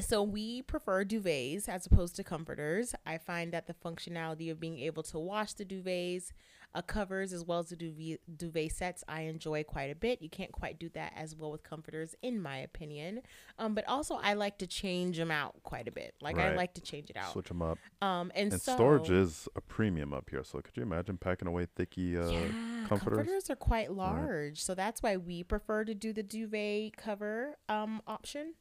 S1: so we prefer duvets as opposed to comforters. I find that the functionality of being able to wash the duvets, uh, covers, as well as the duvet, duvet sets, I enjoy quite a bit. You can't quite do that as well with comforters, in my opinion. Um, but also I like to change them out quite a bit. Like I like to change it out.
S2: Switch them up.
S1: Um, and,
S2: And
S1: so
S2: storage is a premium up here. So could you imagine packing away thicky uh,
S1: yeah,
S2: comforters?
S1: are quite large, so that's why we prefer to do the duvet cover um option.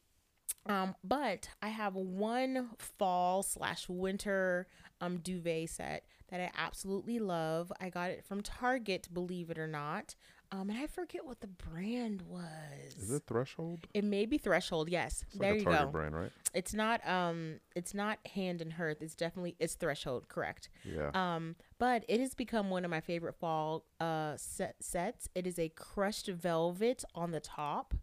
S1: Um, but I have one fall slash winter um duvet set that I absolutely love. I got it from Target, believe it or not. Um, and I forget what the brand was.
S2: Is it Threshold?
S1: It may be Threshold. Yes,
S2: It's
S1: there
S2: like a
S1: you
S2: Target
S1: go.
S2: brand, right?
S1: It's not um, it's not Hand and Hearth. It's definitely it's Threshold. Correct.
S2: Yeah.
S1: Um, but it has become one of my favorite fall uh set sets. It is a crushed velvet on the top.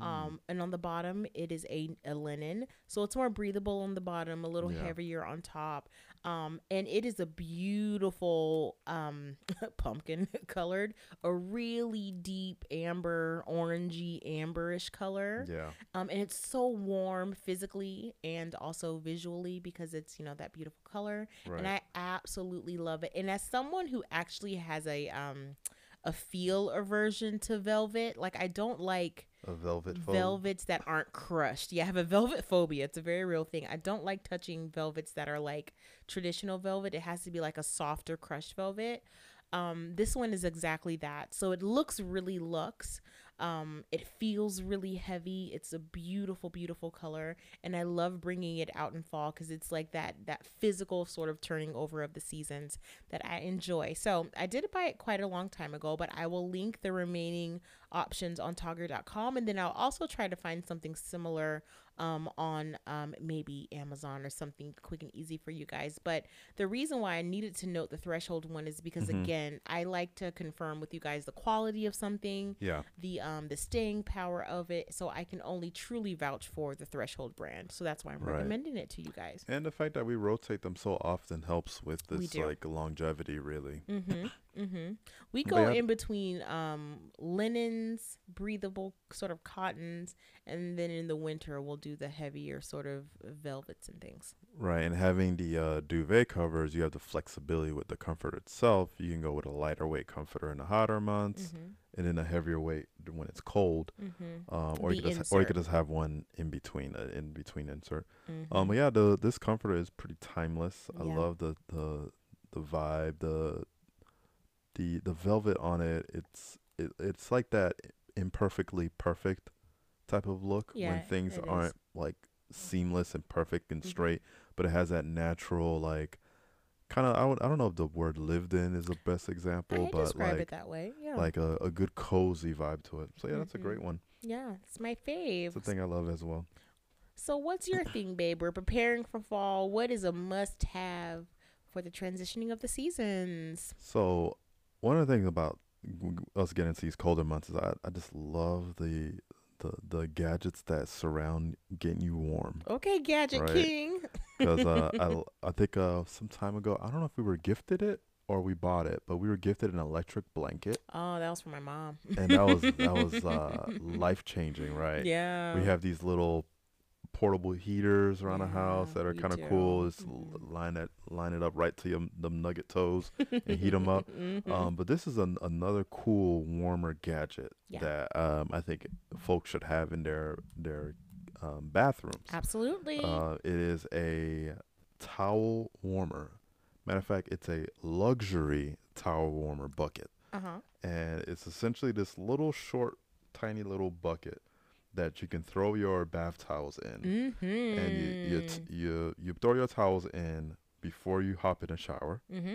S1: Um, and on the bottom it is a, a linen, so it's more breathable on the bottom, a little
S2: Yeah.
S1: heavier on top. Um, and it is a beautiful um <laughs> pumpkin <laughs> colored, a really deep amber, orangey, amberish color.
S2: yeah.
S1: Um, and it's so warm physically and also visually because it's you know that beautiful color,
S2: Right.
S1: and I absolutely love it. And as someone who actually has a um a feel aversion to velvet, like I don't like
S2: a velvet
S1: velvets that aren't crushed. Yeah, I have a velvet phobia. It's a very real thing. I don't like touching velvets that are like traditional velvet. It has to be like a softer crushed velvet. Um, this one is exactly that. So it looks really luxe. Um, it feels really heavy. It's a beautiful, beautiful color, and I love bringing it out in fall because it's like that that physical sort of turning over of the seasons that I enjoy. So I did buy it quite a long time ago, but I will link the remaining options on Target.com, and then I'll also try to find something similar um, on um, maybe Amazon or something quick and easy for you guys. But the reason why I needed to note the threshold one is because
S2: Mhm.
S1: again, I like to confirm with you guys the quality of something,
S2: Yeah.
S1: the um the staying power of it, so I can only truly vouch for the threshold brand. So that's why I'm
S2: Right.
S1: recommending it to you guys.
S2: And the fact that we rotate them so often helps with this like longevity, really.
S1: Mm-hmm. Mm-hmm. We go in between um linens, breathable sort of cottons, and then in the winter we'll do the heavier sort of velvets and things.
S2: Right, and having the uh, duvet covers, you have the flexibility with the comforter itself. You can go with a lighter weight comforter in the hotter months,
S1: Mm-hmm.
S2: and then a heavier weight when it's cold.
S1: Mm-hmm.
S2: Um, or you could just, or you could just have one in between, uh, in between insert.
S1: Mm-hmm.
S2: Um, but yeah, the this comforter is pretty timeless. I
S1: Yeah.
S2: love the the the vibe, the the the velvet on it. It's it, it's like that imperfectly perfect type of look
S1: Yeah,
S2: when things aren't like seamless and perfect and
S1: Mhm.
S2: straight, but it has that natural like kind of I, would, I don't know if the word lived in is the best example,
S1: I
S2: but like
S1: it that way. Yeah.
S2: like a, a good cozy vibe to it. So yeah, that's a
S1: Mhm.
S2: great one.
S1: yeah, it's my fave.
S2: It's a thing I love as well.
S1: So what's your <coughs> thing, babe? We're preparing for fall. What is a must have for the transitioning of the seasons?
S2: So, one of the things about us getting into these colder months is I, I just love the the the gadgets that surround getting you warm.
S1: Okay, Gadget
S2: Right.
S1: King. <laughs>
S2: Because uh, I I think uh some time ago I don't know if we were gifted it or we bought it, but we were gifted an electric blanket,
S1: Oh, that was for my mom.
S2: and that was that was <laughs> uh, life changing, right?
S1: Yeah.
S2: We have these little portable heaters around the house that are kind of cool. Just
S1: Mhm.
S2: line it line it up right to your them nugget toes. <laughs> and heat them up.
S1: Mhm.
S2: Um, but this is an, another cool warmer gadget
S1: Yeah.
S2: that um, I think folks should have in their their um, bathrooms.
S1: Absolutely.
S2: Uh, it is a towel warmer. Matter of fact, it's a luxury towel warmer bucket,
S1: Uh huh.
S2: and it's essentially this little short, tiny little bucket that you can throw your bath towels in,
S1: Mm-hmm.
S2: and you you, t- you you throw your towels in before you hop in a shower
S1: mm-hmm.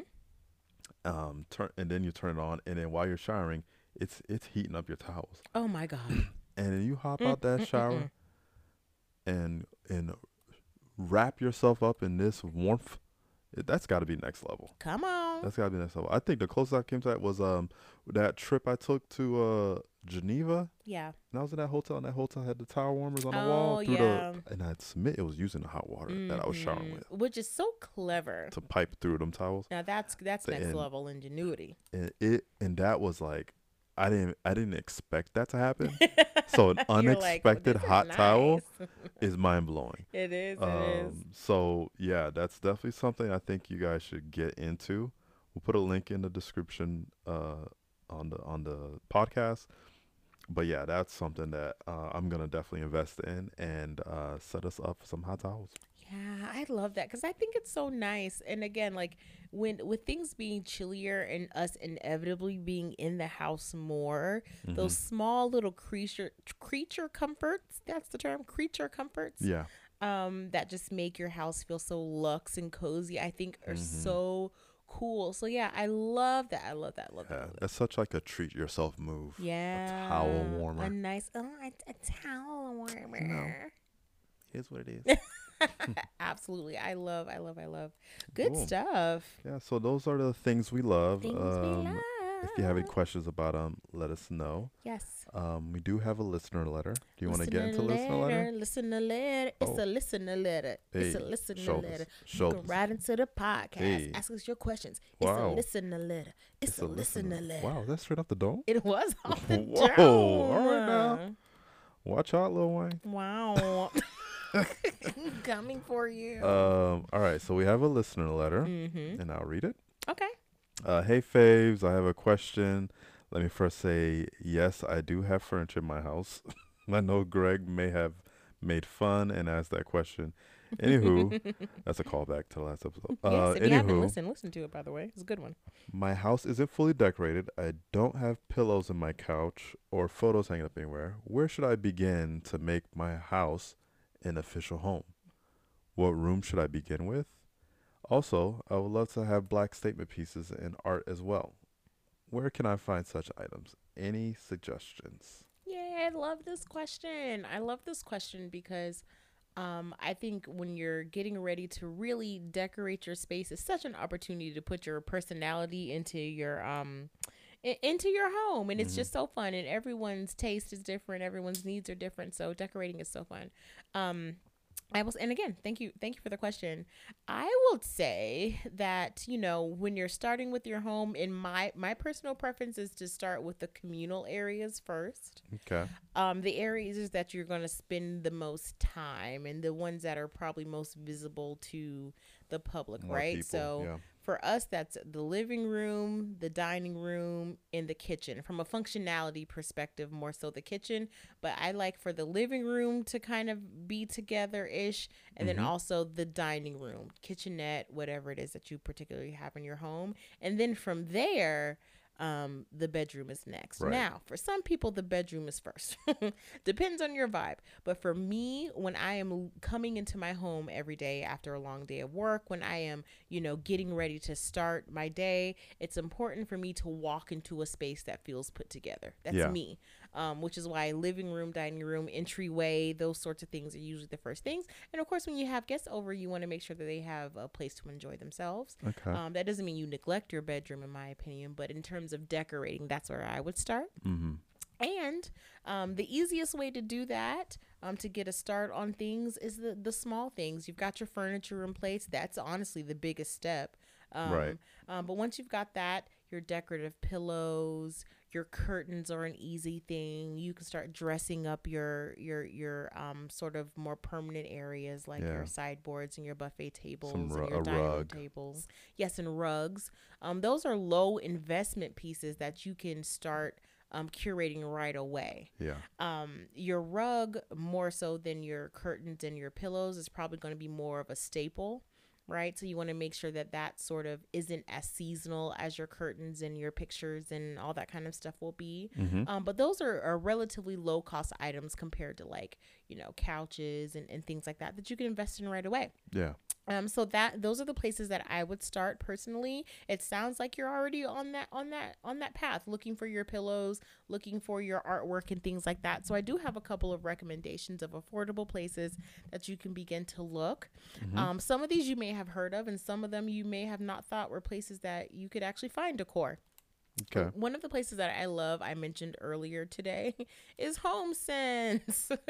S2: Um, turn and then you turn it on, and then while you're showering, it's it's heating up your towels,
S1: Oh my god. <clears throat>
S2: and then you hop
S1: Mm,
S2: out that shower, and and wrap yourself up in this warmth. It, that's got to be next level.
S1: Come on.
S2: That's got to be next level. I think the closest I came to that was um that trip I took to uh Geneva.
S1: yeah.
S2: And I was in that hotel, and that hotel had the towel warmers on the
S1: Oh,
S2: wall. Through
S1: yeah.
S2: the, and I'd submit it was using the hot water that I was showering
S1: Mhm.
S2: with
S1: Which is so clever.
S2: to pipe through them towels.
S1: Now that's that's
S2: The
S1: next level ingenuity.
S2: And it and that was like, I didn't I didn't expect that to happen. <laughs> so an
S1: like, "Well,
S2: unexpected
S1: this is
S2: hot towel <laughs> is mind blowing.
S1: it is. It is.
S2: Um, so yeah, that's definitely something I think you guys should get into. We'll put a link in the description uh, on the on the podcast. But yeah, that's something that uh, I'm gonna definitely invest in and uh, set us up for some hot towels.
S1: Yeah, I love that because I think it's so nice. And again, like when with things being chillier and us inevitably being in the house more, those
S2: Mm-hmm.
S1: small little creature creature comforts. That's the term, creature comforts.
S2: Yeah,
S1: Um, that just make your house feel so luxe and cozy. I think are
S2: Mm-hmm.
S1: so cool. So yeah, I love that. I love that. Love that.
S2: yeah,
S1: love that.
S2: that's such like a treat yourself move.
S1: Yeah, A
S2: towel warmer.
S1: A nice, oh, a, a towel warmer.
S2: Here's what it is. <laughs>
S1: Absolutely, I love, I love, I love. Good
S2: Cool.
S1: stuff.
S2: yeah, so those are the things we love.
S1: Things we
S2: um,
S1: love.
S2: If you have any questions about them, let us know.
S1: yes.
S2: Um, we do have a listener letter. Do you want to get into listener letter?
S1: Listener letter. It's
S2: Oh.
S1: a listener letter. it's a listener
S2: shoulders,
S1: letter. You can write into the podcast.
S2: Hey.
S1: Ask us your questions. It's
S2: Wow.
S1: a listener letter. It's, a, listener, letter.
S2: Wow, that's straight off the dome.
S1: It was <laughs> off the
S2: Whoa,
S1: dome.
S2: all right now. Watch out, Lil Wayne.
S1: Wow. <laughs> <laughs> Coming for you.
S2: Um, all right, so we have a listener letter,
S1: mm-hmm.
S2: and I'll read it.
S1: Okay.
S2: Uh, hey, Faves, I have a question. Let me first say, yes, I do have furniture in my house. <laughs> I know Greg may have made fun and asked that question. Anywho, <laughs> that's a callback to the last episode.
S1: yes,
S2: Uh,
S1: if you haven't listened, listen to it, by the way. It's a good one.
S2: my house isn't fully decorated. I don't have pillows in my couch or photos hanging up anywhere. Where should I begin to make my house an official home? What room should I begin with? Also, I would love to have black statement pieces and art as well. Where can I find such items? Any suggestions?
S1: Yeah, I love this question. I love this question because um, I think when you're getting ready to really decorate your space, it's such an opportunity to put your personality into your um into your home and it's just so fun and everyone's taste is different everyone's needs are different so decorating is so fun um I will, and again, thank you, thank you for the question. I would say that you know when you're starting with your home, in my my personal preference is to start with the communal areas first
S2: Okay.
S1: um, the areas that you're going to spend the most time and the ones that are probably most visible to the public,
S2: More
S1: right?
S2: people,
S1: so
S2: yeah.
S1: For us, that's the living room, the dining room, and the kitchen. From a functionality perspective, more so the kitchen, but I like for the living room to kind of be together ish, and
S2: Mm-hmm.
S1: then also the dining room, kitchenette, whatever it is that you particularly have in your home, and then from there. Um, the bedroom is next.
S2: Right.
S1: Now, for some people, the bedroom is first. <laughs> Depends on your vibe. But for me, when I am coming into my home every day after a long day of work, when I am, you know, getting ready to start my day, it's important for me to walk into a space that feels put together. That's
S2: Yeah.
S1: me. Um, which is why living room, dining room, entryway, those sorts of things are usually the first things. And of course, when you have guests over, you want to make sure that they have a place to enjoy themselves.
S2: Okay.
S1: Um, that doesn't mean you neglect your bedroom, in my opinion, but in terms of decorating, that's where I would start.
S2: mm-hmm.
S1: And um, the easiest way to do that, um, to get a start on things, is the the small things. You've got your furniture in place. That's honestly the biggest step. Um,
S2: Right.
S1: Um, but once you've got that, your decorative pillows, your curtains are an easy thing. You can start dressing up your your your um sort of more permanent areas like
S2: Yeah.
S1: your sideboards and your buffet tables
S2: ru-
S1: and your dining
S2: rug.
S1: tables. Yes, and rugs. Um, those are low investment pieces that you can start um, curating right away.
S2: Yeah.
S1: Um, your rug, more so than your curtains and your pillows, is probably going to be more of a staple. Right? So you want to make sure that that sort of isn't as seasonal as your curtains and your pictures and all that kind of stuff will be.
S2: Mm-hmm.
S1: Um, but those are, are relatively low cost items compared to like, you know, couches and, and things like that that you can invest in right away.
S2: Yeah.
S1: Um, so that those are the places that I would start personally. It sounds like you're already on that on that on that path, looking for your pillows, looking for your artwork and things like that. So I do have a couple of recommendations of affordable places that you can begin to look.
S2: Mm-hmm.
S1: Um, some of these you may have heard of, and some of them you may have not thought were places that you could actually find decor.
S2: Okay.
S1: One of the places that I love, I mentioned earlier today, <laughs> is Home Sense. <laughs>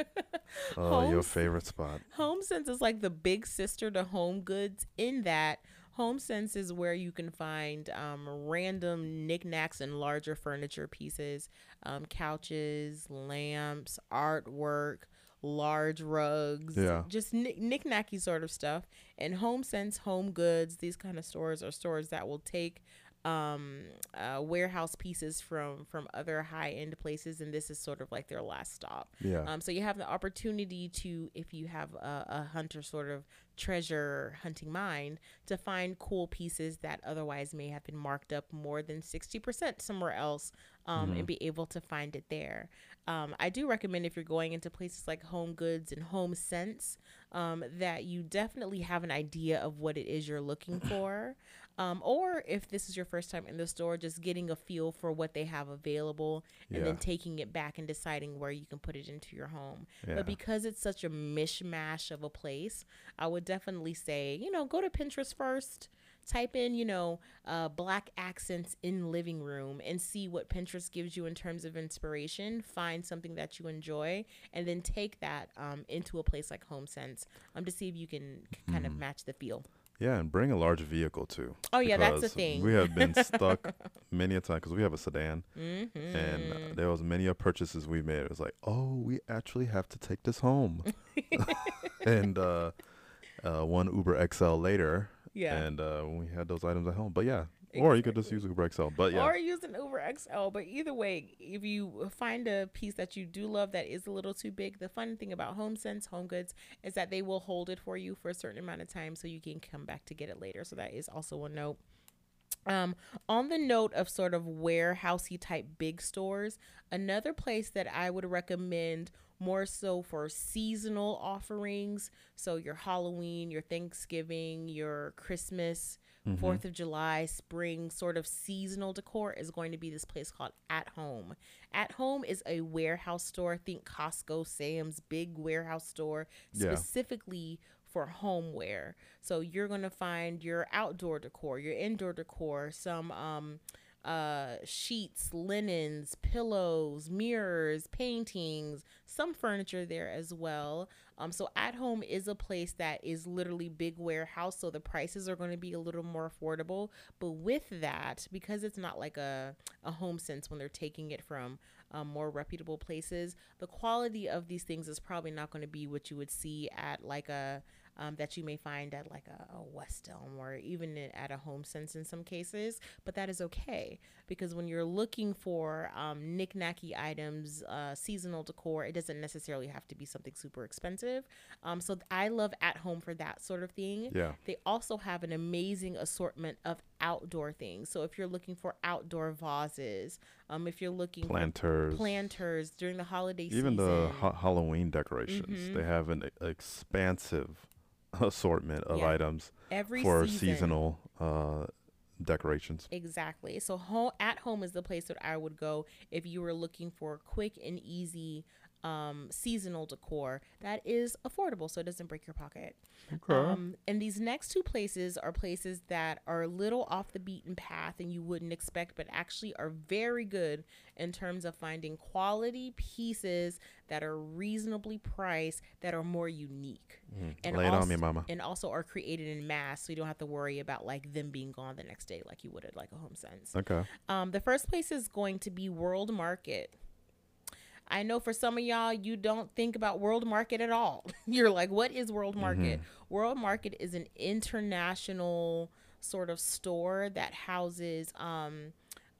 S2: Oh, your favorite spot.
S1: Home Sense is like the big sister to Home Goods in that Home Sense is where you can find um, random knickknacks and larger furniture pieces, um, couches, lamps, artwork, large rugs,
S2: Yeah.
S1: just knick- knick-knacky sort of stuff. And Home Sense, Home Goods, these kind of stores are stores that will take um uh warehouse pieces from from other high end places and this is sort of like their last stop
S2: Yeah.
S1: um, so you have the opportunity to, if you have a, a hunter sort of treasure hunting mind, to find cool pieces that otherwise may have been marked up more than 60% somewhere else um, and be able to find it there. Um, I do recommend if you're going into places like Home Goods and Home Sense um, that you definitely have an idea of what it is you're looking <clears throat> for. Um, or if this is your first time in the store, just getting a feel for what they have available and then taking it back and deciding where you can put it into your home.
S2: Yeah.
S1: But because it's such a mishmash of a place, I would definitely say, you know, go to Pinterest first. Type in, you know, uh, black accents in living room and see what Pinterest gives you in terms of inspiration. Find something that you enjoy and then take that um, into a place like HomeSense um, to see if you can kind of match the feel.
S2: Yeah, and bring a large vehicle too.
S1: Oh, yeah, that's the thing.
S2: We have been stuck <laughs> many a time because we have a sedan,
S1: Mm-hmm.
S2: and there was many a purchases we made. It was like, oh, we actually have to take this home, <laughs> <laughs> and uh, uh, one Uber XL later,
S1: Yeah.
S2: and uh, we had those items at home. But yeah, or you could just use Uber XL. But yeah,
S1: Or use an Uber XL. But either way, if you find a piece that you do love that is a little too big, the fun thing about HomeSense Home Goods is that they will hold it for you for a certain amount of time so you can come back to get it later. So that is also a note. Um, on the note of sort of warehousey type big stores, another place that I would recommend more so for seasonal offerings. So your Halloween, your Thanksgiving, your Christmas, Fourth of July, spring sort of seasonal decor is going to be this place called At Home. At Home is a warehouse store. Think Costco, Sam's, big warehouse store
S2: Yeah.
S1: specifically for homeware. So you're gonna find your outdoor decor, your indoor decor, some um uh sheets, linens, pillows, mirrors, paintings, some furniture there as well. Um so at home is a place that is literally big warehouse so the prices are going to be a little more affordable, but with that because it's not like a a home sense when they're taking it from um, more reputable places, the quality of these things is probably not going to be what you would see at like a um, that you may find at like a, a West Elm or even at a Home Sense in some cases. But that is okay because when you're looking for um, knick-knacky items, uh, seasonal decor, it doesn't necessarily have to be something super expensive. Um, so I love at home for that sort of thing.
S2: Yeah.
S1: They also have an amazing assortment of outdoor things. So if you're looking for outdoor vases, um, if you're looking
S2: planters,
S1: for planters during the holiday
S2: even
S1: season, even
S2: the ha- Halloween decorations.
S1: Mhm.
S2: They have an expansive <laughs> assortment of
S1: Yeah.
S2: items
S1: every
S2: for
S1: season,
S2: seasonal uh, decorations.
S1: Exactly. So home at home is the place that I would go if you were looking for quick and easy um, seasonal decor that is affordable, so it doesn't break your pocket. Um, and these next two places are places that are a little off the beaten path and you wouldn't expect, but actually are very good in terms of finding quality pieces that are reasonably priced that are more unique. And
S2: Lay it on me, mama.
S1: And also are created in mass, so you don't have to worry about like them being gone the next day like you would at like a home sense.
S2: Okay.
S1: Um, the first place is going to be World Market. I know for some of y'all, you don't think about World Market at all. <laughs> You're like, what is World Market? World Market is an international sort of store that houses um,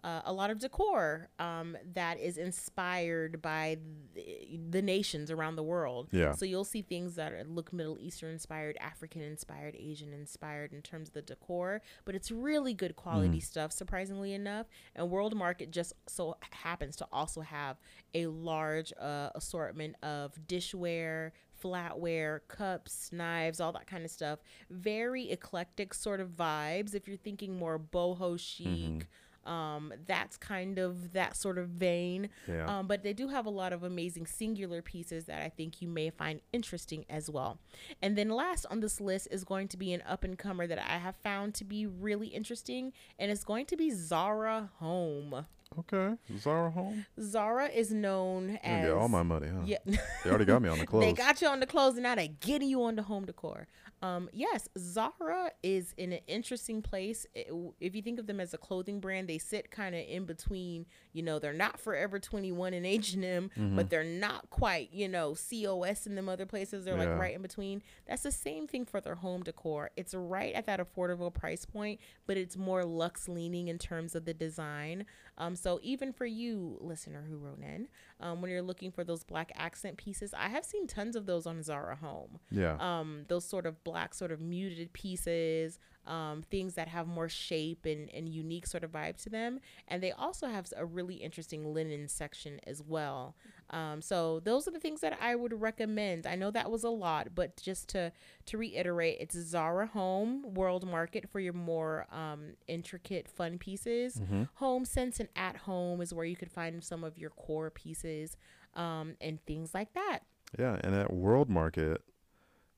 S1: uh, a lot of decor um, that is inspired by the, the nations around the world.
S2: Yeah.
S1: So you'll see things that are, look Middle Eastern inspired, African inspired, Asian inspired in terms of the decor, but it's really good quality stuff, surprisingly enough. And World Market just so happens to also have a large uh, assortment of dishware, flatware, cups, knives, all that kind of stuff. Very eclectic sort of vibes. If you're thinking more boho chic, um, that's kind of that sort of vein.
S2: Yeah.
S1: Um, but they do have a lot of amazing singular pieces that I think you may find interesting as well. And then last on this list is going to be an up and comer that I have found to be really interesting, and it's going to be Zara Home.
S2: Okay. Zara home.
S1: Zara is known as
S2: get all my money, huh?
S1: yeah. <laughs>
S2: They already got me on the clothes.
S1: They got you on the clothes and now they're getting you on the home decor. Um, yes, Zara is in an interesting place. It- if you think of them as a clothing brand, they sit kind of in between. You know, they're not Forever 21 and H&M,
S2: Mm-hmm.
S1: but they're not quite, you know, COS and them other places. They're
S2: Yeah.
S1: like right in between. That's the same thing for their home decor. It's right at that affordable price point, but it's more luxe leaning in terms of the design. Um, so even for you, listener who wrote in, um, when you're looking for those black accent pieces, I have seen tons of those on Zara Home.
S2: yeah.
S1: Um, those sort of black, sort of muted pieces, um, things that have more shape and, and unique sort of vibe to them. And they also have a really interesting linen section as well. Um, so those are the things that I would recommend. I know that was a lot, but just to to reiterate, it's Zara Home World Market for your more um, intricate, fun pieces. Home Sense and At Home is where you could find some of your core pieces um, and things like that.
S2: Yeah, and at World Market,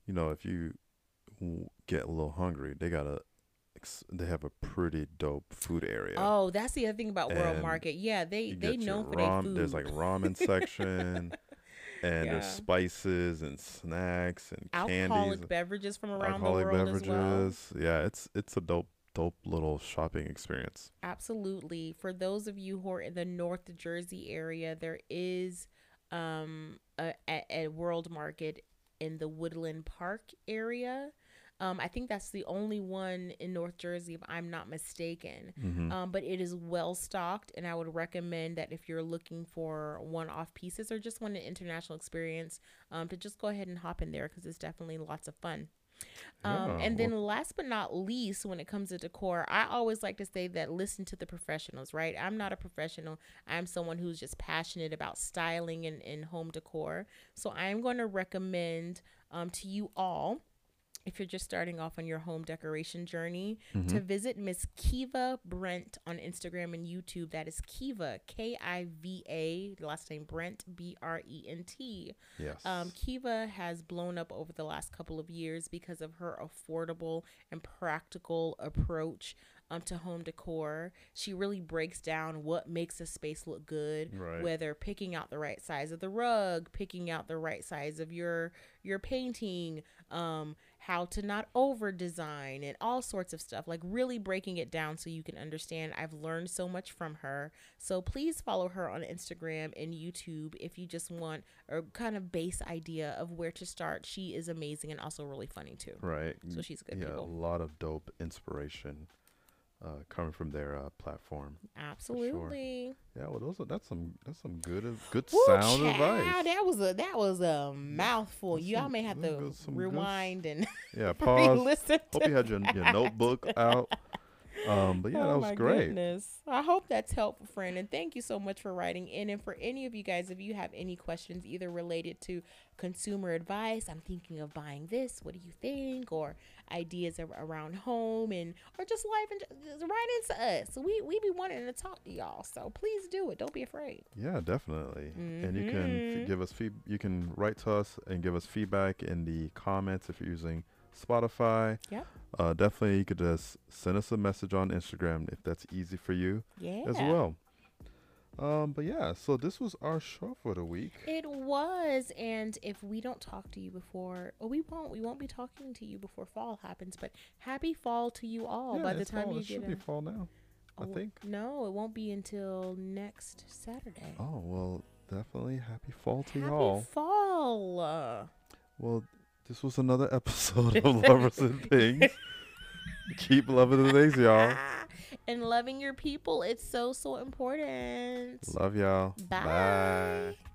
S2: you know, if you get a little hungry, they got a they have a pretty dope food area.
S1: Oh, that's the other thing about World
S2: And
S1: Market. Yeah, they they know for their food.
S2: There's like <laughs> ramen section, and
S1: Yeah.
S2: there's spices and snacks and
S1: alcoholic
S2: candies,
S1: beverages from around the world as well.
S2: beverages. Yeah, it's it's a dope dope little shopping experience.
S1: Absolutely. For those of you who are in the North Jersey area, there is um a, a, a World Market in the Woodland Park area. Um, I think that's the only one in North Jersey, if I'm not mistaken.
S2: Mm-hmm.
S1: Um, but it is well stocked, and I would recommend that if you're looking for one-off pieces or just want an international experience, um, to just go ahead and hop in there because it's definitely lots of fun. Um,
S2: Yeah,
S1: and then last but not least, when it comes to decor, I always like to say that listen to the professionals, right? I'm not a professional. I'm someone who's just passionate about styling and, and home decor. So I'm going to recommend um, to you all if you're just starting off on your home decoration journey, to visit Miss Kiva Brent on Instagram and YouTube. That is Kiva, K I V A, last name Brent, B R E N T.
S2: Yes.
S1: Um, Kiva has blown up over the last couple of years because of her affordable and practical approach um, to home decor. She really breaks down what makes a space look good,
S2: Right.
S1: whether picking out the right size of the rug, picking out the right size of your your painting, um, how to not over design, and all sorts of stuff. Like really breaking it down so you can understand. I've learned so much from her. So please follow her on Instagram and YouTube if you just want a kind of base idea of where to start. She is amazing and also really funny too.
S2: right.
S1: So she's good
S2: yeah,
S1: people.
S2: a lot of dope inspiration uh, coming from their uh, platform.
S1: Absolutely.
S2: Yeah, well, those are that's some that's some good good
S1: Woo,
S2: sound
S1: child,
S2: advice.
S1: That was a that was a mouthful.
S2: That's
S1: Y'all
S2: some-
S1: may have to
S2: good- some good
S1: rewind and
S2: Yeah, <laughs> pause.
S1: re-listen.
S2: Hope you had your, your notebook out. Um, but yeah,
S1: oh
S2: that was great.
S1: goodness. I hope that's helpful, friend. And thank you so much for writing in. And for any of you guys, if you have any questions, either related to consumer advice, I'm thinking of buying this. What do you think? Or ideas around home and or just life and just write into us. We we be wanting to talk to y'all. So please do it. Don't be afraid.
S2: Yeah, definitely. And you can
S1: Mhm.
S2: f- give us feed. You can write to us and give us feedback in the comments if you're using Spotify.
S1: Yep.
S2: Uh, definitely, you could just send us a message on Instagram if that's easy for you
S1: Yeah.
S2: as well. Um, but yeah, so this was our show for the week.
S1: It was, and if we don't talk to you before, well, we won't. We won't be talking to you before fall happens. But happy fall to you all.
S2: yeah,
S1: By the time
S2: fall.
S1: you
S2: it should
S1: get
S2: be fall now. I
S1: Oh,
S2: think.
S1: No, it won't be until next Saturday.
S2: Oh well, definitely happy fall to
S1: happy
S2: y'all.
S1: fall. Uh,
S2: Well, this was another <laughs> episode of Lovers and Things. Keep loving the things, y'all. <laughs>
S1: and loving your people. It's so, so important.
S2: Love y'all.
S1: Bye.
S2: Bye.